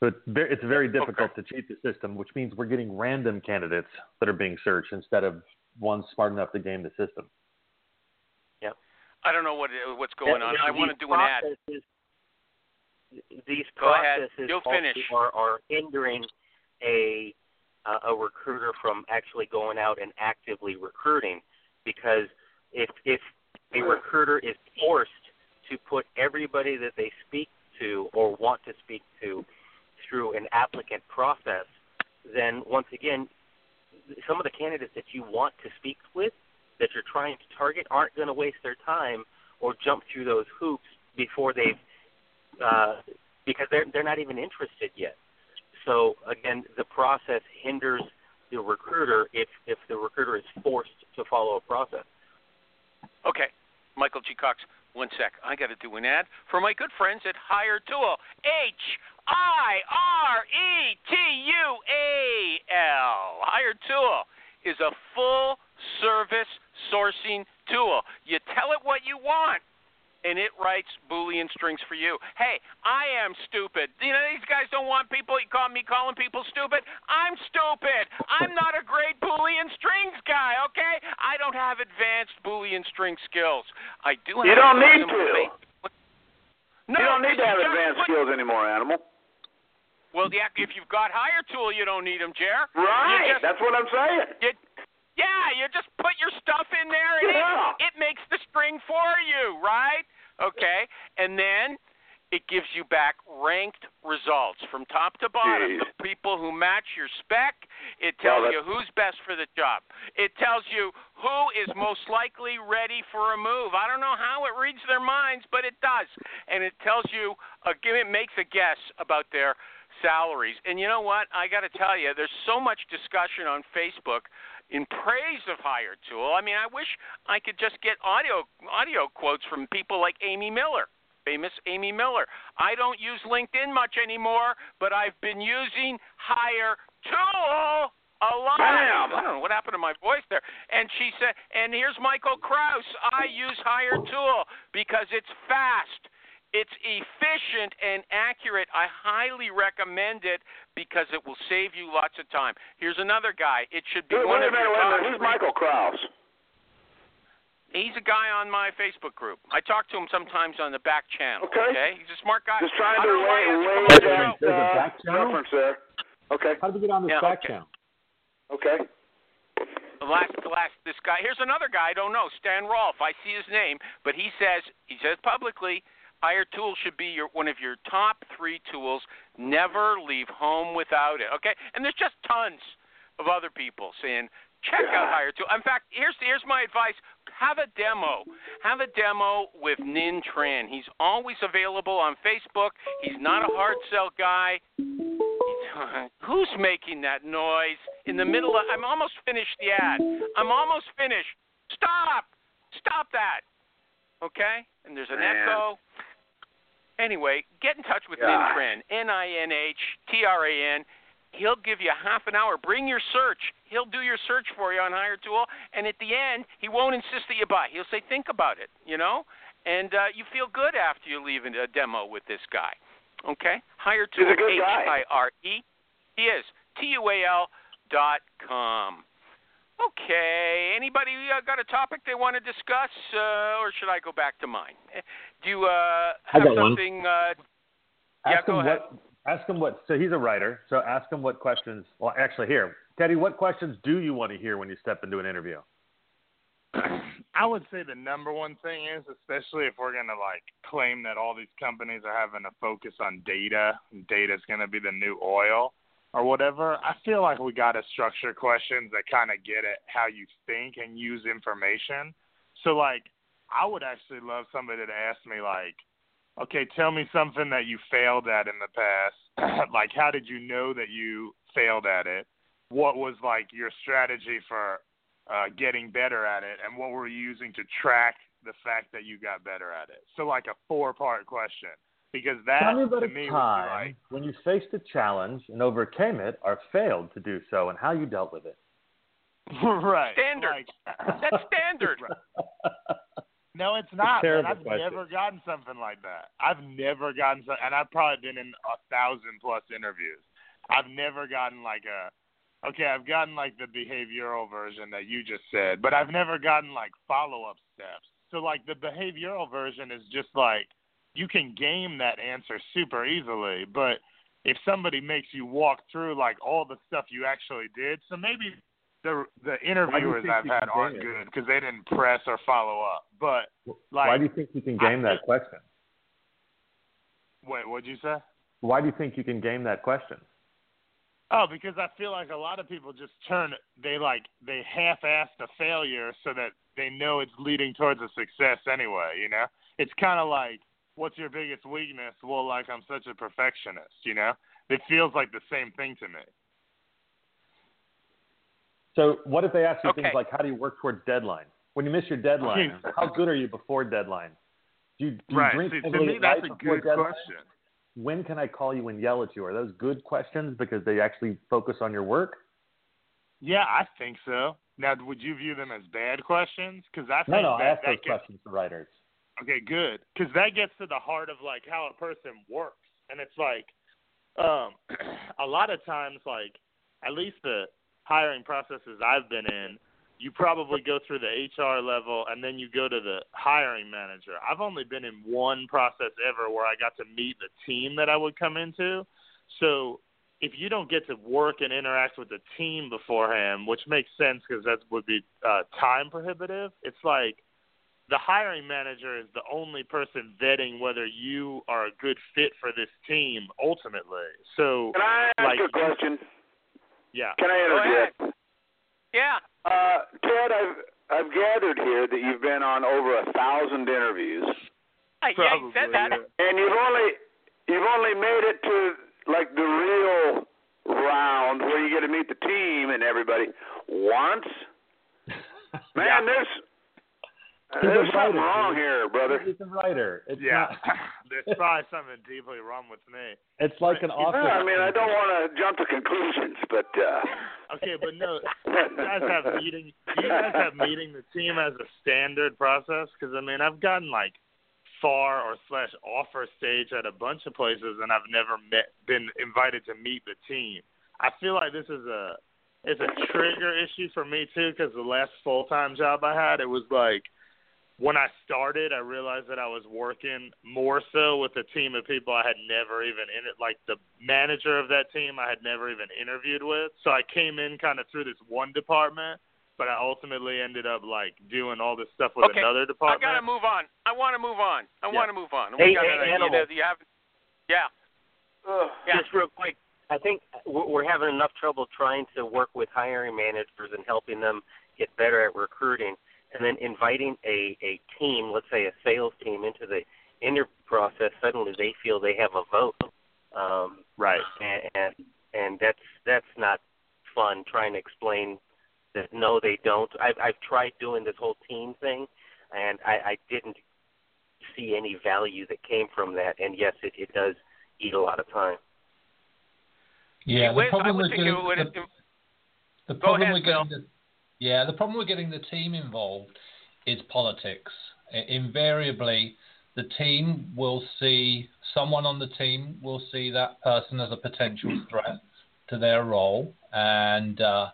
So it's very, it's very difficult to cheat the system, which means we're getting random candidates that are being searched instead of ones smart enough to game the system. Yeah. I don't know what what's going on. I want to these do an ad. processes- These Go ahead. processes You'll finish. Are, are hindering a uh, a recruiter from actually going out and actively recruiting because if if a recruiter is forced to put everybody that they speak to or want to speak to through an applicant process, then once again, some of the candidates that you want to speak with, that you're trying to target, aren't going to waste their time or jump through those hoops before they've uh, because they're they're not even interested yet. So again, the process hinders the recruiter if if the recruiter is forced to follow a process. Okay, Michael G. Cox. One sec. I got to do an ad for my good friends at Hiretual. H I R E T U A L. Hiretual is a full service sourcing tool. You tell it what you want and it writes Boolean strings for you. Hey, I am stupid. You know, these guys don't want people you call me calling people stupid. I'm stupid. I'm not a great Boolean strings guy, okay? I don't have advanced Boolean string skills. I do have You don't need to. basic- No, you don't need to have advanced skills anymore, animal. Well, yeah, if you've got Hiretual, you don't need them, Jer. Right. Just, That's what I'm saying. you, yeah, you just put your stuff in there, and Yeah. it, it makes the string for you, right? Okay, and then it gives you back ranked results from top to bottom. Jeez. The people who match your spec. It tells that's- you who's best for the job. It tells you who is most likely ready for a move. I don't know how it reads their minds, but it does, and it tells you. Uh, it makes a guess about their salaries. And you know what? I got to tell you, there's so much discussion on Facebook in praise of Hiretual. I mean, I wish I could just get audio audio quotes from people like Amy Miller, famous Amy Miller. I don't use LinkedIn much anymore, but I've been using Hire Tool a lot. Bam! I don't know what happened to my voice there. And she said, and here's Michael Kraus. I use Hiretual because it's fast. It's efficient and accurate. I highly recommend it because it will save you lots of time. Here's another guy. It should be Wait, one wait a of minute, your wait a minute. Who's Michael Kraus? He's a guy on my Facebook group. I talk to him sometimes on the back channel. Okay. okay? He's a smart guy. Just trying to don't know why he weigh, hasn't weigh come on There's a- that show. there's a uh, back channel? reference there. Okay. How did we get on this Yeah, back okay. channel? Okay. The last, the last, this guy. Here's another guy. I don't know, Stan Rolfe. I see his name, but he says he says publicly, Hiretual should be your one of your top three tools. Never leave home without it. Okay, and there's just tons of other people saying, check out. Hire Tool. In fact, here's here's my advice: have a demo. Have a demo with Ninh Tran. He's always available on Facebook. He's not a hard sell guy. [laughs] Who's making that noise in the middle of I'm almost finished the ad. I'm almost finished. Stop. Stop that. Okay? And there's an Man. echo. Anyway, get in touch with God. Ninh Tran. N I N H T R A N. He'll give you half an hour. Bring your search. He'll do your search for you on Hiretual, and at the end, he won't insist that you buy. He'll say, "Think about it," you know, and uh, you feel good after you leave a demo with this guy. Okay, Hiretual. He's a good guy. I R E. He is T U A L dot com. Okay. Anybody uh, got a topic they want to discuss, uh, or should I go back to mine? Eh, Do you uh, I have got one. something? Uh, yeah, Ask go him ahead. what. Ask him what. So he's a writer. So ask him what questions. Well, actually, here, Teddy, what questions do you want to hear when you step into an interview? [clears throat] I would say the number one thing is, especially if we're gonna like claim that all these companies are having a focus on data, and data is gonna be the new oil or whatever. I feel like we got to structure questions that kind of get at how you think and use information. So like, I would actually love somebody to ask me like, okay, tell me something that you failed at in the past. [clears throat] like, how did you know that you failed at it? What was like your strategy for uh, getting better at it, and what were you using to track the fact that you got better at it? So like a four part question, because that Tell me about to a me time would like when you faced a challenge and overcame it, or failed to do so, and how you dealt with it. [laughs] right Standard. Like, [laughs] That's standard. [laughs] no, it's not. Man. I've question. never gotten something like that. I've never gotten some, and I've probably been in a thousand plus interviews. I've never gotten like a okay, I've gotten like the behavioral version that you just said, but I've never gotten like follow up steps. So like the behavioral version is just like you can game that answer super easily, but if somebody makes you walk through like all the stuff you actually did, so maybe the the interviewers I've had aren't it? good because they didn't press or follow up. But like, Why do you think you can game that question? wait, what'd you say? Why do you think you can game that question? Oh, because I feel like a lot of people just turn they like they half-ass a failure so that they know it's leading towards a success anyway. You know, it's kind of like, what's your biggest weakness? Well, like I'm such a perfectionist. You know, it feels like the same thing to me. So what if they ask you Okay. things like, how do you work towards deadline? When you miss your deadline, Okay. [laughs] how good are you before deadline? Do you, do you right. drink See, to heavily me, that's a before good deadline? question. when can I call you and yell at you? Are those good questions because they actually focus on your work? Yeah, I think so. Now, would you view them as bad questions? Because I think no, no, that, I ask that those gets, questions to writers. Okay, good. Because that gets to the heart of like how a person works, and it's like, um, [clears throat] a lot of times, like at least the hiring processes I've been in, you probably go through the HR level and then you go to the hiring manager. I've only been in one process ever where I got to meet the team that I would come into. So if you don't get to work and interact with the team beforehand, which makes sense because that would be uh, time prohibitive, it's like the hiring manager is the only person vetting whether you are a good fit for this team ultimately. So, Can I ask like, a question? yeah. Can I Go ahead. interject? Yeah. Uh, Ted, I've I've gathered here that you've been on over a thousand interviews, I, yeah, you said that. and you've only you've only made it to like the real round where you get to meet the team and everybody once. [laughs] Man, Yeah. there's He's a there's something wrong dude. here, brother. He's a writer. It's Yeah, not, [laughs] [laughs] there's probably something deeply wrong with me. it's like an Well, office. Well, I mean, I don't want to jump to conclusions, but uh, [laughs] Okay, but no, you guys have meeting. Do you guys have meeting the team as a standard process? Because I mean, I've gotten like far or slash offer stage at a bunch of places, and I've never met been invited to meet the team. I feel like this is a it's a trigger issue for me too, because the last full time job I had, it was like when I started, I realized that I was working more so with a team of people I had never even in it, like the manager of that team I had never even interviewed with. So I came in kind of through this one department, but I ultimately ended up like doing all this stuff with Okay, another department. I gotta move on. I want to move on. I Yeah. want to move on. Hey, we gotta, hey, Animal. you have, yeah. ugh. Yeah. Just real quick, I think we're we're having enough trouble trying to work with hiring managers and helping them get better at recruiting, and then inviting a a team, let's say a sales team, into the interview process. Suddenly, they feel they have a vote, um, right. and, and and that's that's not fun. Trying to explain that no, they don't. I've I've tried doing this whole team thing, and I, I didn't see any value that came from that. And yes, it, it does eat a lot of time. Yeah, the Wiz, I problem would with think getting it would. the, the problem ahead, with getting the yeah the problem with getting the team involved is politics. Invariably, the team will see someone on the team will see that person as a potential [clears throat] threat to their role, and uh,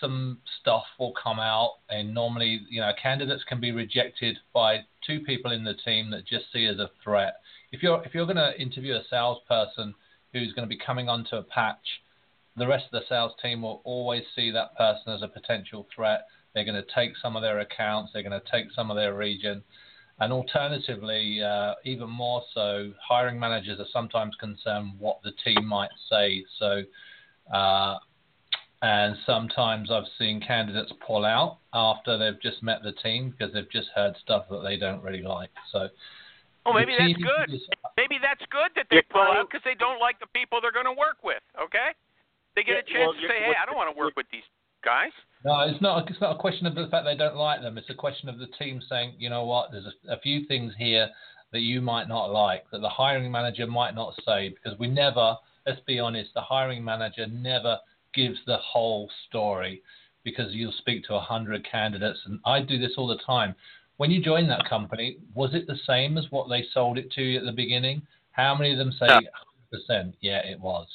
some stuff will come out. And normally, you know, candidates can be rejected by two people in the team that just see as a threat. If you're if you're going to interview a salesperson who's going to be coming onto a patch, the rest of the sales team will always see that person as a potential threat. They're going to take some of their accounts, they're going to take some of their region. And alternatively, uh, even more so, hiring managers are sometimes concerned what the team might say. So, uh, and sometimes I've seen candidates pull out after they've just met the team because they've just heard stuff that they don't really like. So, Oh, maybe that's good. is- Maybe that's good that they pull out because they don't like the people they're going to work with. Okay, they get a chance well, to say, "Hey, I don't want to work with these guys." No, it's not. It's not a question of the fact they don't like them. It's a question of the team saying, you know what, there's a, a few things here that you might not like that the hiring manager might not say because we never. Let's be honest, the hiring manager never gives the whole story because you'll speak to a hundred candidates, and I do this all the time. When you join that company, was it the same as what they sold it to you at the beginning? How many of them say Yeah. 100%? Yeah, it was.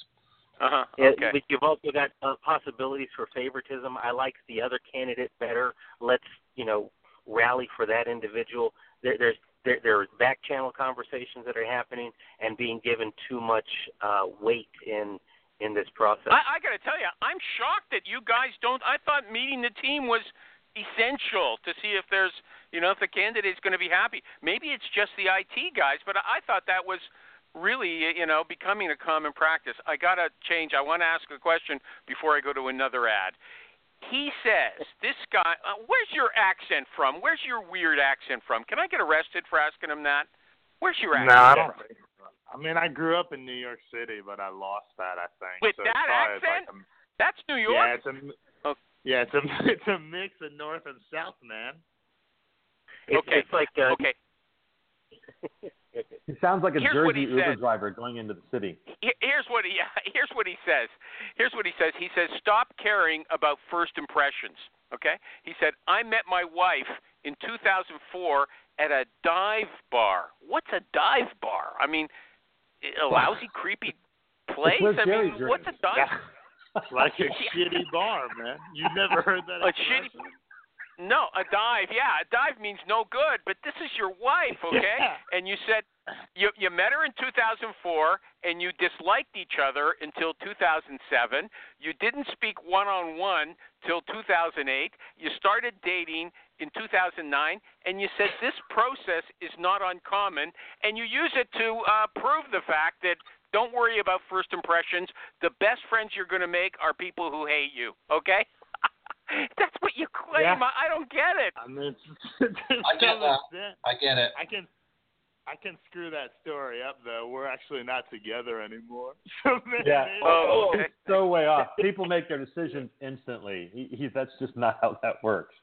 Uh huh. Yeah, Okay. But you've also got uh, possibilities for favoritism. I like the other candidate better. Let's you know rally for that individual. There, there's there, there's back channel conversations that are happening and being given too much uh, weight in in this process. I, I got to tell you, I'm shocked that you guys don't. I thought meeting the team was essential to see if there's, you know, if the candidate's going to be happy. Maybe it's just the IT guys, but I thought that was really, you know, becoming a common practice. I got to change. I want to ask a question before I go to another ad. He says, this guy, uh, where's your accent from? Where's your weird accent from? Can I get arrested for asking him that? Where's your accent No, I from? don't think so. I mean, I grew up in New York City, but I lost that. I think. With so that accent? Like a, That's New York? yeah, it's a Oh. yeah, it's a [laughs] it's a mix of North and South, man. It's, okay. it's like uh, Okay. [laughs] He sounds like a Here's Jersey Uber said. driver going into the city. Here's what he [laughs] here's what he says. Here's what he says. He says, "Stop caring about first impressions." Okay? He said, "I met my wife in 2004 at a dive bar. What's a dive bar? I mean, a lousy, creepy [laughs] place. I Jerry mean, what's a drinks. dive? like a Yeah. shitty bar, man. You've never heard that? [laughs] A shitty- expression? No, a dive. Yeah, a dive means no good. But this is your wife, okay? Yeah. And you said you you met her in 2004, and you disliked each other until 2007. You didn't speak one on one till 2008. You started dating in 2009, and you said this process is not uncommon, and you use it to uh, prove the fact that. Don't worry about first impressions. The best friends you're going to make are people who hate you. Okay? That's what you claim. Yeah. I, I don't get it. I mean, [laughs] to I get that. extent, I get it. I can, I can screw that story up though. We're actually not together anymore. [laughs] So maybe, Yeah. [laughs] Oh, okay. so way off. People make their decisions instantly. He, he, that's just not how that works.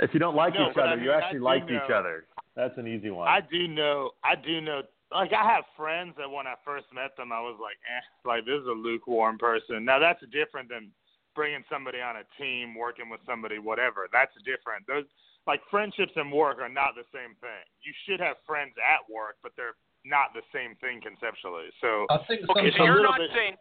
If you don't like No, each other, I mean, you actually do like each other. That's an easy one. I do know, I do know. Like I have friends that when I first met them, I was like, eh, like this is a lukewarm person. Now that's different than bringing somebody on a team, working with somebody, whatever. That's different. Those like friendships and work are not the same thing. You should have friends at work, but they're not the same thing conceptually. So I think Okay, so you're not bit- saying.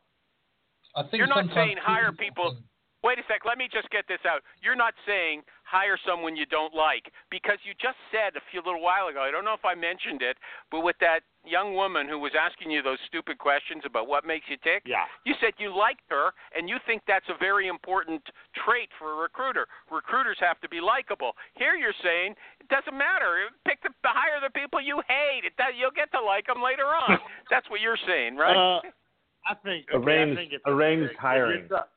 I think you're not saying hire people- Wait a sec. Let me just get this out. You're not saying hire someone you don't like because you just said a few little while ago. I don't know if I mentioned it, but with that young woman who was asking you those stupid questions about what makes you tick, yeah, you said you liked her and you think that's a very important trait for a recruiter. Recruiters have to be likable. Here you're saying it doesn't matter. Pick the hire the people you hate. It does, you'll get to like them later on. [laughs] that's what you're saying, right? Uh, I think okay, I Arranged- think it's arranged hiring. ta-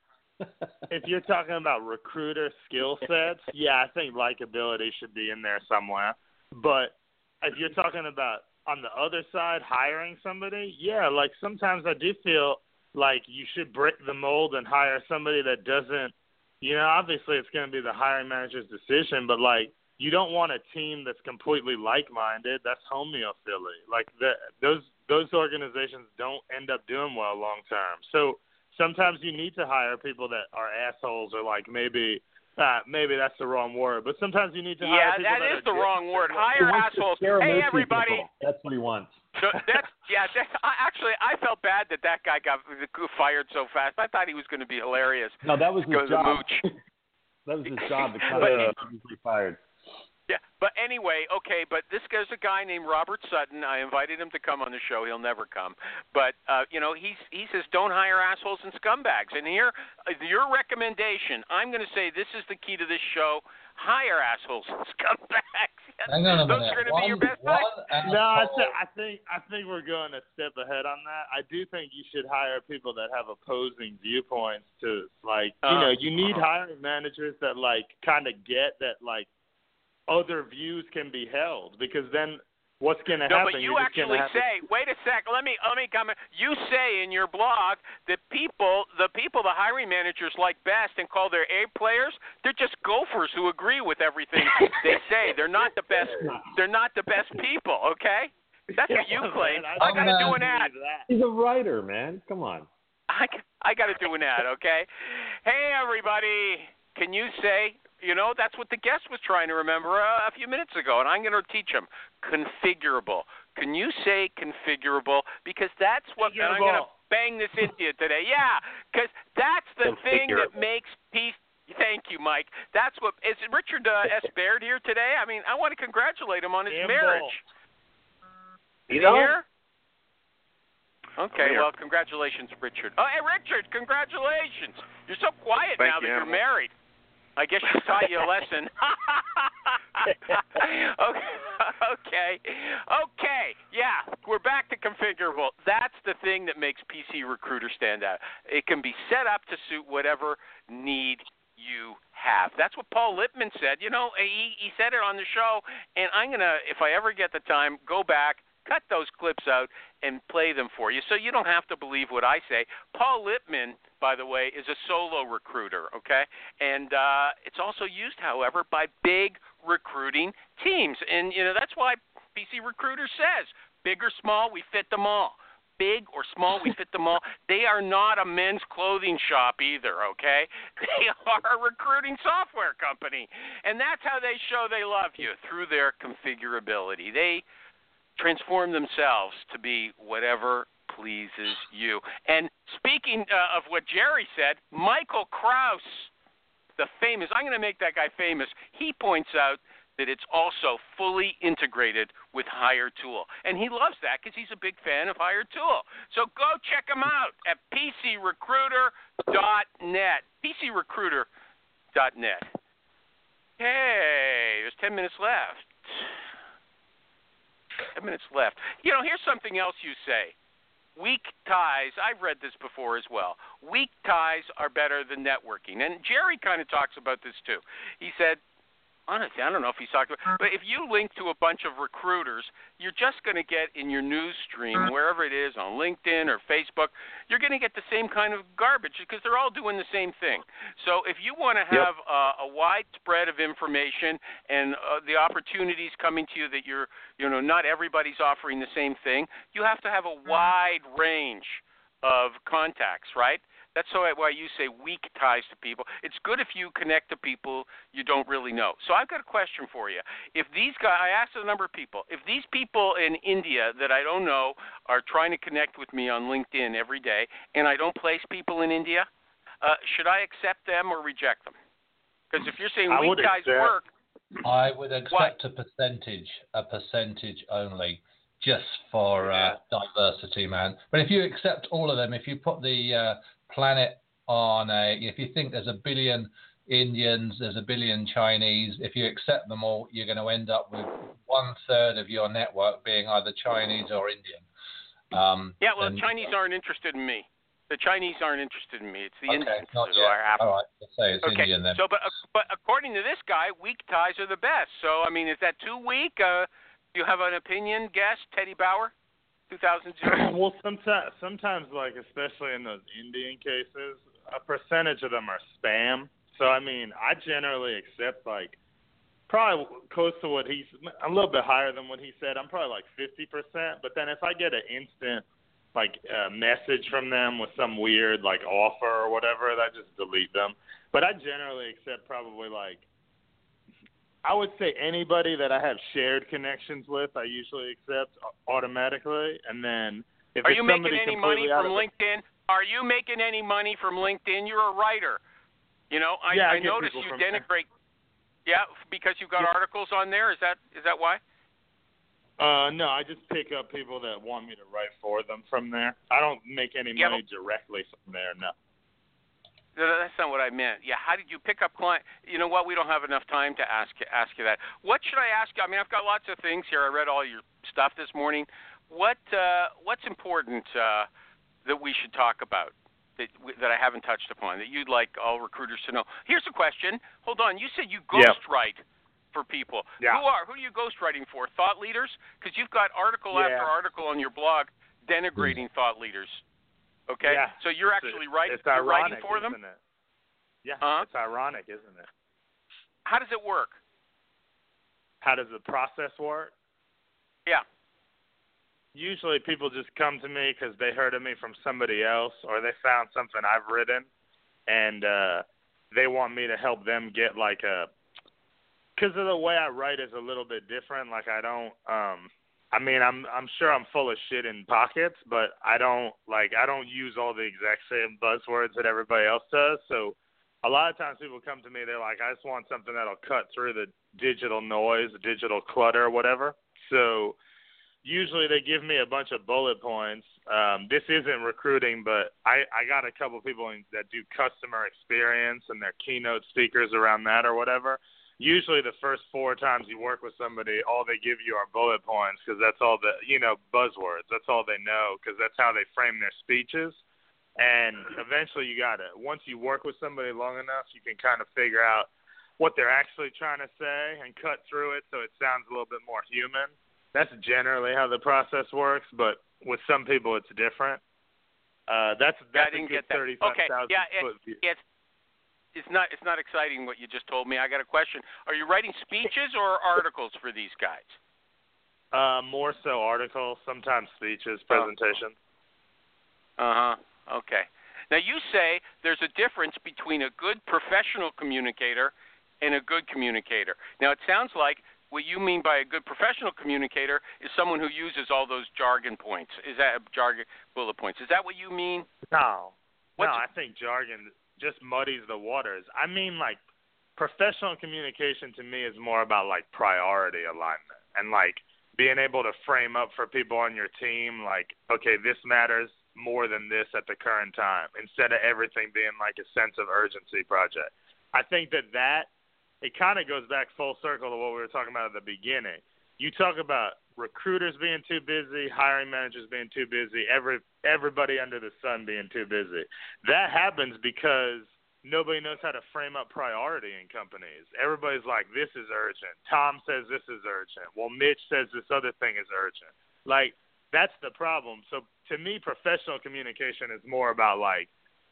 if you're talking about recruiter skill sets, yeah, I think likability should be in there somewhere. But if you're talking about on the other side hiring somebody, yeah, like sometimes I do feel like you should break the mold and hire somebody that doesn't you know, obviously it's going to be the hiring manager's decision, but like you don't want a team that's completely like-minded. That's homeophilia. Like the, those those organizations don't end up doing well long term. So sometimes you need to hire people that are assholes or like maybe uh, maybe that's the wrong word, but sometimes you need to yeah, hire people that that is are the good- wrong word. Hire wants assholes. Hey, everybody. people. That's what he wants. So that's yeah. That's, I, actually, I felt bad that that guy got fired so fast. I thought he was going to be hilarious. No, that was his Go to the job. mooch. [laughs] That was his job. The [laughs] kind But- of easily fired. Yeah, but anyway, okay. But this guy's a guy named Robert Sutton. I invited him to come on the show. He'll never come. But uh, you know, he's he says don't hire assholes and scumbags. And here, uh, your recommendation. I'm going to say this is the key to this show. Hire assholes and [laughs] scumbags. Hang on a Those minute. are going to be your best one bets. No, I, th- I think I think we're going a step ahead on that. I do think you should hire people that have opposing viewpoints to like you Uh, know you need hiring managers that like kind of get that like other views can be held because then what's going to No, happen? but you you're actually gonna say, wait a sec, let me let me comment. You say in your blog that people, the people the hiring managers like best and call their A players, they're just gophers who agree with everything they say. They're not the best. They're not the best people. Okay, that's what you claim. man, I got to do an ad. He's a writer, man. Come on. I, I got to do an ad, okay? Hey, everybody. Can you say, you know, that's what the guest was trying to remember uh, a few minutes ago, and I'm going to teach him configurable. Can you say configurable? Because that's what and I'm going to bang this into you today. Yeah, because that's the thing that makes peace. Thank you, Mike. That's what is Richard uh, S. [laughs] Baird here today. I mean, I want to congratulate him on his Gamble. marriage. You Is he know? here? Okay, well, congratulations, Richard. Oh, hey, Richard, congratulations. You're so quiet Thank now you, that you're Animal. married. I guess she taught you a lesson. [laughs] okay, okay, okay. Yeah, we're back to configurable. That's the thing that makes PC Recruiter stand out. It can be set up to suit whatever need you have. That's what Paul Lippman said. You know, he he said it on the show, and I'm gonna, if I ever get the time, go back, cut those clips out, and play them for you, so you don't have to believe what I say. Paul Lippman, by the way, is a solo recruiter. Okay, and uh, it's also used, however, by big recruiting teams, and you know that's why PC Recruiter says. Big or small, we fit them all. Big or small, we fit them all. [laughs] They are not a men's clothing shop either, okay? [laughs] They are a recruiting software company. And that's how they show they love you through their configurability. They transform themselves to be whatever pleases you. And speaking uh, of what Jerry said, Michael Kraus, the famous, I'm going to make that guy famous, he points out that it's also fully integrated with Hiretual. And he loves that because he's a big fan of Hiretual. So go check him out at pcrecruiter.net. pcrecruiter.net. Hey, there's 10 minutes left. 10 minutes left. You know, here's something else you say. Weak ties, I've read this before as well. Weak ties are better than networking. And Jerry kind of talks about this too. He said, honestly, I don't know if he's talked about, but if you link to a bunch of recruiters, you're just going to get in your news stream, wherever it is, on LinkedIn or Facebook, you're going to get the same kind of garbage because they're all doing the same thing. So if you want to have yep. uh, a wide spread of information and uh, the opportunities coming to you that you're, you know, not everybody's offering the same thing, you have to have a wide range of contacts, right? That's why you say weak ties to people. It's good if you connect to people you don't really know. So I've got a question for you. If these guys, I asked a number of people, if these people in India that I don't know are trying to connect with me on LinkedIn every day, and I don't place people in India, uh, should I accept them or reject them? Because if you're saying weak ties accept. work, I would accept what? a percentage, a percentage only just for uh, diversity, man. But if you accept all of them, if you put the uh, planet on a, if you think there's a billion Indians, there's a billion Chinese, if you accept them all, you're going to end up with one third of your network being either Chinese or Indian. Um, yeah, well, the Chinese aren't interested in me. The Chinese aren't interested in me. It's the okay, Indians who are after. All right, let's say it's okay. Indian then. So, but but according to this guy, weak ties are the best. So, I mean, is that too weak? Uh, do you have an opinion, guess, Teddy Bauer? 2002? [coughs] well, sometimes, sometimes, like especially in those Indian cases, a percentage of them are spam. So I mean, I generally accept like probably close to what he's a little bit higher than what he said. I'm probably like 50%. But then if I get an instant like a message from them with some weird like offer or whatever, I just delete them. But I generally accept probably like I would say anybody that I have shared connections with, I usually accept automatically. And then if are you making any money from LinkedIn? Are you making any money from LinkedIn? You're a writer. You know, I, yeah, I, I notice you denigrate. There. Yeah, because you've got yeah. articles on there. Is that is that why? Uh, no, I just pick up people that want me to write for them from there. I don't make any yeah, money directly from there. No. That's not what I meant. Yeah, how did you pick up client? You know what? We don't have enough time to ask ask you that. What should I ask you? I mean, I've got lots of things here. I read all your stuff this morning. What uh, what's important uh, that we should talk about that that I haven't touched upon that you'd like all recruiters to know? Here's a question. Hold on. You said you ghostwrite yeah. for people. Yeah. Who are who are you ghostwriting for? Thought leaders? Because you've got article yeah. after article on your blog denigrating thought leaders. Okay. Yeah. So you're actually writing. It's you're ironic, writing for them. It? Yeah. Huh? It's ironic, isn't it? How does it work? How does the process work? Yeah. Usually people just come to me because they heard of me from somebody else or they found something I've written and uh they want me to help them get like a because of the way I write is a little bit different. Like I don't um I mean, I'm I'm sure I'm full of shit in pockets, but I don't like I don't use all the exact same buzzwords that everybody else does. So a lot of times people come to me, they're like, I just want something that'll cut through the digital noise, the digital clutter, whatever. So usually they give me a bunch of bullet points. Um, this isn't recruiting, but I I got a couple people in, that do customer experience and they're keynote speakers around that or whatever usually the first four times you work with somebody, all they give you are bullet points because that's all the you know buzzwords. That's all they know because that's how they frame their speeches. And eventually, you got to once you work with somebody long enough, you can kind of figure out what they're actually trying to say and cut through it so it sounds a little bit more human. That's generally how the process works, but with some people it's different. Uh, that's that's I didn't a good get that. thirty-five thousand okay. yeah, foot view. It's it's not it's not exciting what you just told me. I got a question. Are you writing speeches or [laughs] articles for these guys? Uh, more so articles, sometimes speeches, presentations. Uh huh. Okay. Now you say there's a difference between a good professional communicator and a good communicator. Now it sounds like what you mean by a good professional communicator is someone who uses all those jargon points. Is that jargon bullet points? Is that what you mean? No. What's no, I think jargon just muddies the waters. I mean like professional communication to me is more about like priority alignment and like being able to frame up for people on your team like okay this matters more than this at the current time instead of everything being like a sense of urgency project. I think that that it kind of goes back full circle to what we were talking about at the beginning. You talk about recruiters being too busy, hiring managers being too busy, every everybody under the sun being too busy. That happens because nobody knows how to frame up priority in companies. Everybody's like, "This is urgent." Tom says this is urgent. Well, Mitch says this other thing is urgent. Like that's the problem. So to me, professional communication is more about like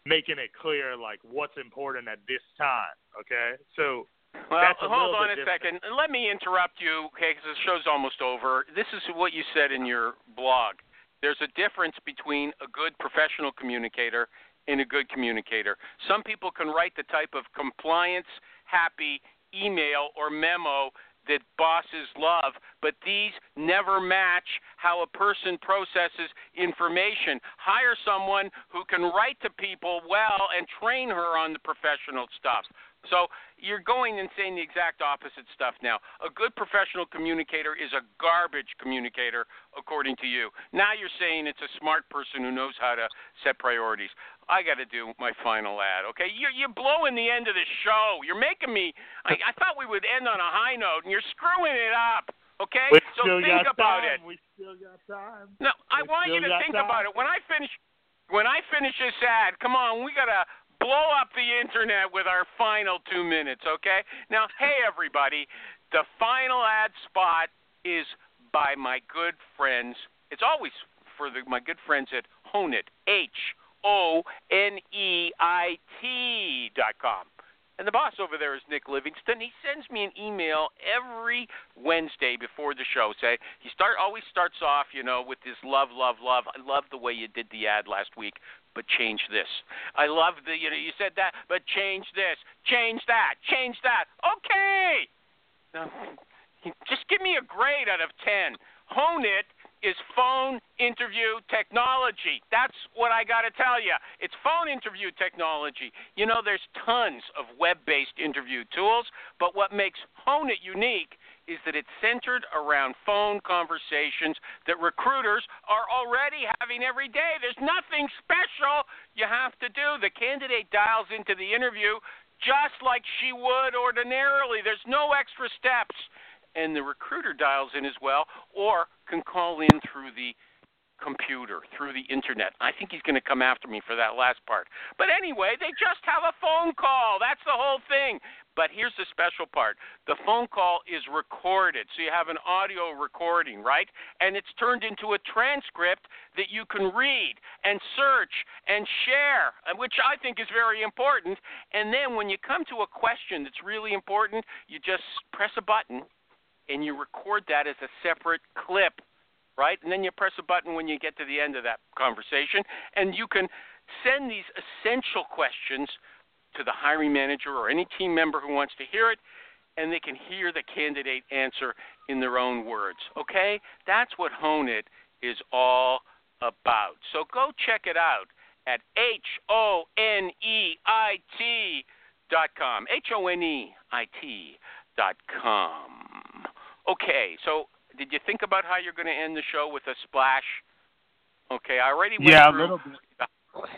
making it clear like what's important at this time. Okay, so. Well, that's a hold on a different. second. Let me interrupt you, okay, because the show's almost over. This is what you said in your blog. There's a difference between a good professional communicator and a good communicator. Some people can write the type of compliance happy email or memo that bosses love, but these never match how a person processes information. Hire someone who can write to people well and train her on the professional stuff. So you're going and saying the exact opposite stuff now. A good professional communicator is a garbage communicator, according to you. Now you're saying it's a smart person who knows how to set priorities. I got to do my final ad, okay? You're, you're blowing the end of the show. You're making me. I, I thought we would end on a high note, and you're screwing it up, okay? We so think about time. it. We still got time. No, I We want you to think time. about it. When I finish, when I finish this ad, come on, we gotta blow up the internet with our final two minutes, okay? Now, hey everybody, the final ad spot is by my good friends. It's always for the, my good friends at Honeit, H O N E I T dot com. And the boss over there is Nick Livingston. He sends me an email every Wednesday before the show. Say he start always starts off, you know, with this love, love, love. I love the way you did the ad last week, but change this. I love the, you know, you said that, but change this, change that, change that. Okay. Now, [laughs] just give me a grade out of ten. Honeit is phone interview technology. That's what I got to tell you. It's phone interview technology. You know, there's tons of web based interview tools, but what makes Honeit unique is that it's centered around phone conversations that recruiters are already having every day. There's nothing special you have to do. The candidate dials into the interview just like she would ordinarily, there's no extra steps and the recruiter dials in as well, or can call in through the computer, through the internet. I think he's going to come after me for that last part. But anyway, they just have a phone call. That's the whole thing. But here's the special part the phone call is recorded. So you have an audio recording, right? And it's turned into a transcript that you can read and search and share, which I think is very important. And then when you come to a question that's really important, you just press a button and you record that as a separate clip, right? And then you press a button when you get to the end of that conversation, and you can send these essential questions to the hiring manager or any team member who wants to hear it, and they can hear the candidate answer in their own words. Okay? That's what Honeit is all about. So go check it out at H O N E I T dot com. H O N E I T dot com. Okay, so did you think about how you're going to end the show with a splash? Okay, I already went Yeah, a little bit.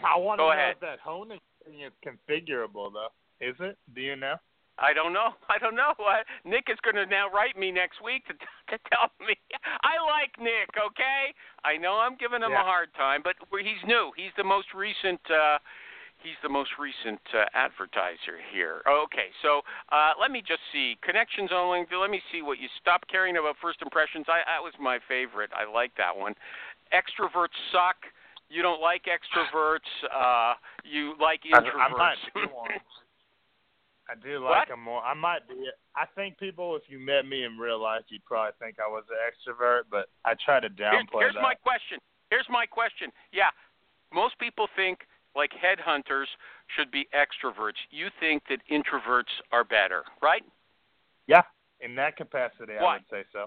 I want to Go know ahead. if that hone thing is configurable though. Is it? Do you know? I don't know. [laughs] I don't know. Uh, Nick is going to now write me next week to [laughs] to tell me. [laughs] I like Nick. Okay, I know I'm giving him Yeah. a hard time, but he's new. He's the most recent. Uh, he's the most recent uh, advertiser here. Okay, so uh, let me just see connections only. Let me see what you stop caring about first impressions. I that was my favorite. I like that one. Extroverts suck. You don't like extroverts. Uh, you like I, I introverts. [laughs] I do like What? them more. I might be. I think people, if you met me in real life, you'd probably think I was an extrovert, but I try to downplay here's that. Here's my question. Here's my question. Yeah, most people think like headhunters should be extroverts. You think that introverts are better, right? Yeah, in that capacity, I would say so.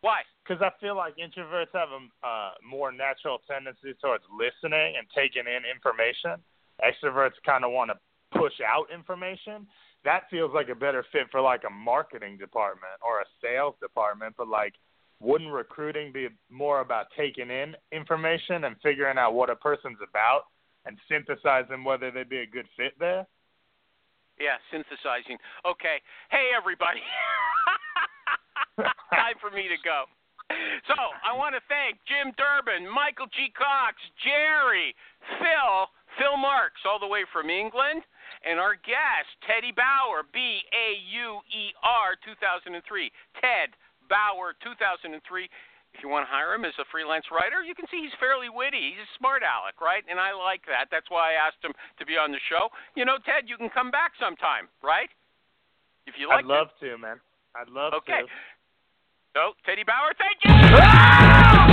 Why? Because I feel like introverts have a uh, more natural tendency towards listening and taking in information. Extroverts kind of want to push out information. That feels like a better fit for like a marketing department or a sales department. But like, wouldn't recruiting be more about taking in information and figuring out what a person's about and synthesizing whether they'd be a good fit there? Yeah, synthesizing. Okay. Hey, everybody. [laughs] Time for me to go. So I want to thank Jim Durbin, Michael G. Cox, Jerry, Phil, Phil Marks, all the way from England, and our guest, Teddy Bauer, B A U E R 2003. Ted Bauer 2003. If you want to hire him as a freelance writer, you can see he's fairly witty. He's a smart aleck, right? And I like that. That's why I asked him to be on the show. You know, Ted, you can come back sometime, right? If you like I'd love to, man. I'd love Okay. to. Okay. So, Teddy Bauer, thank you. Ah!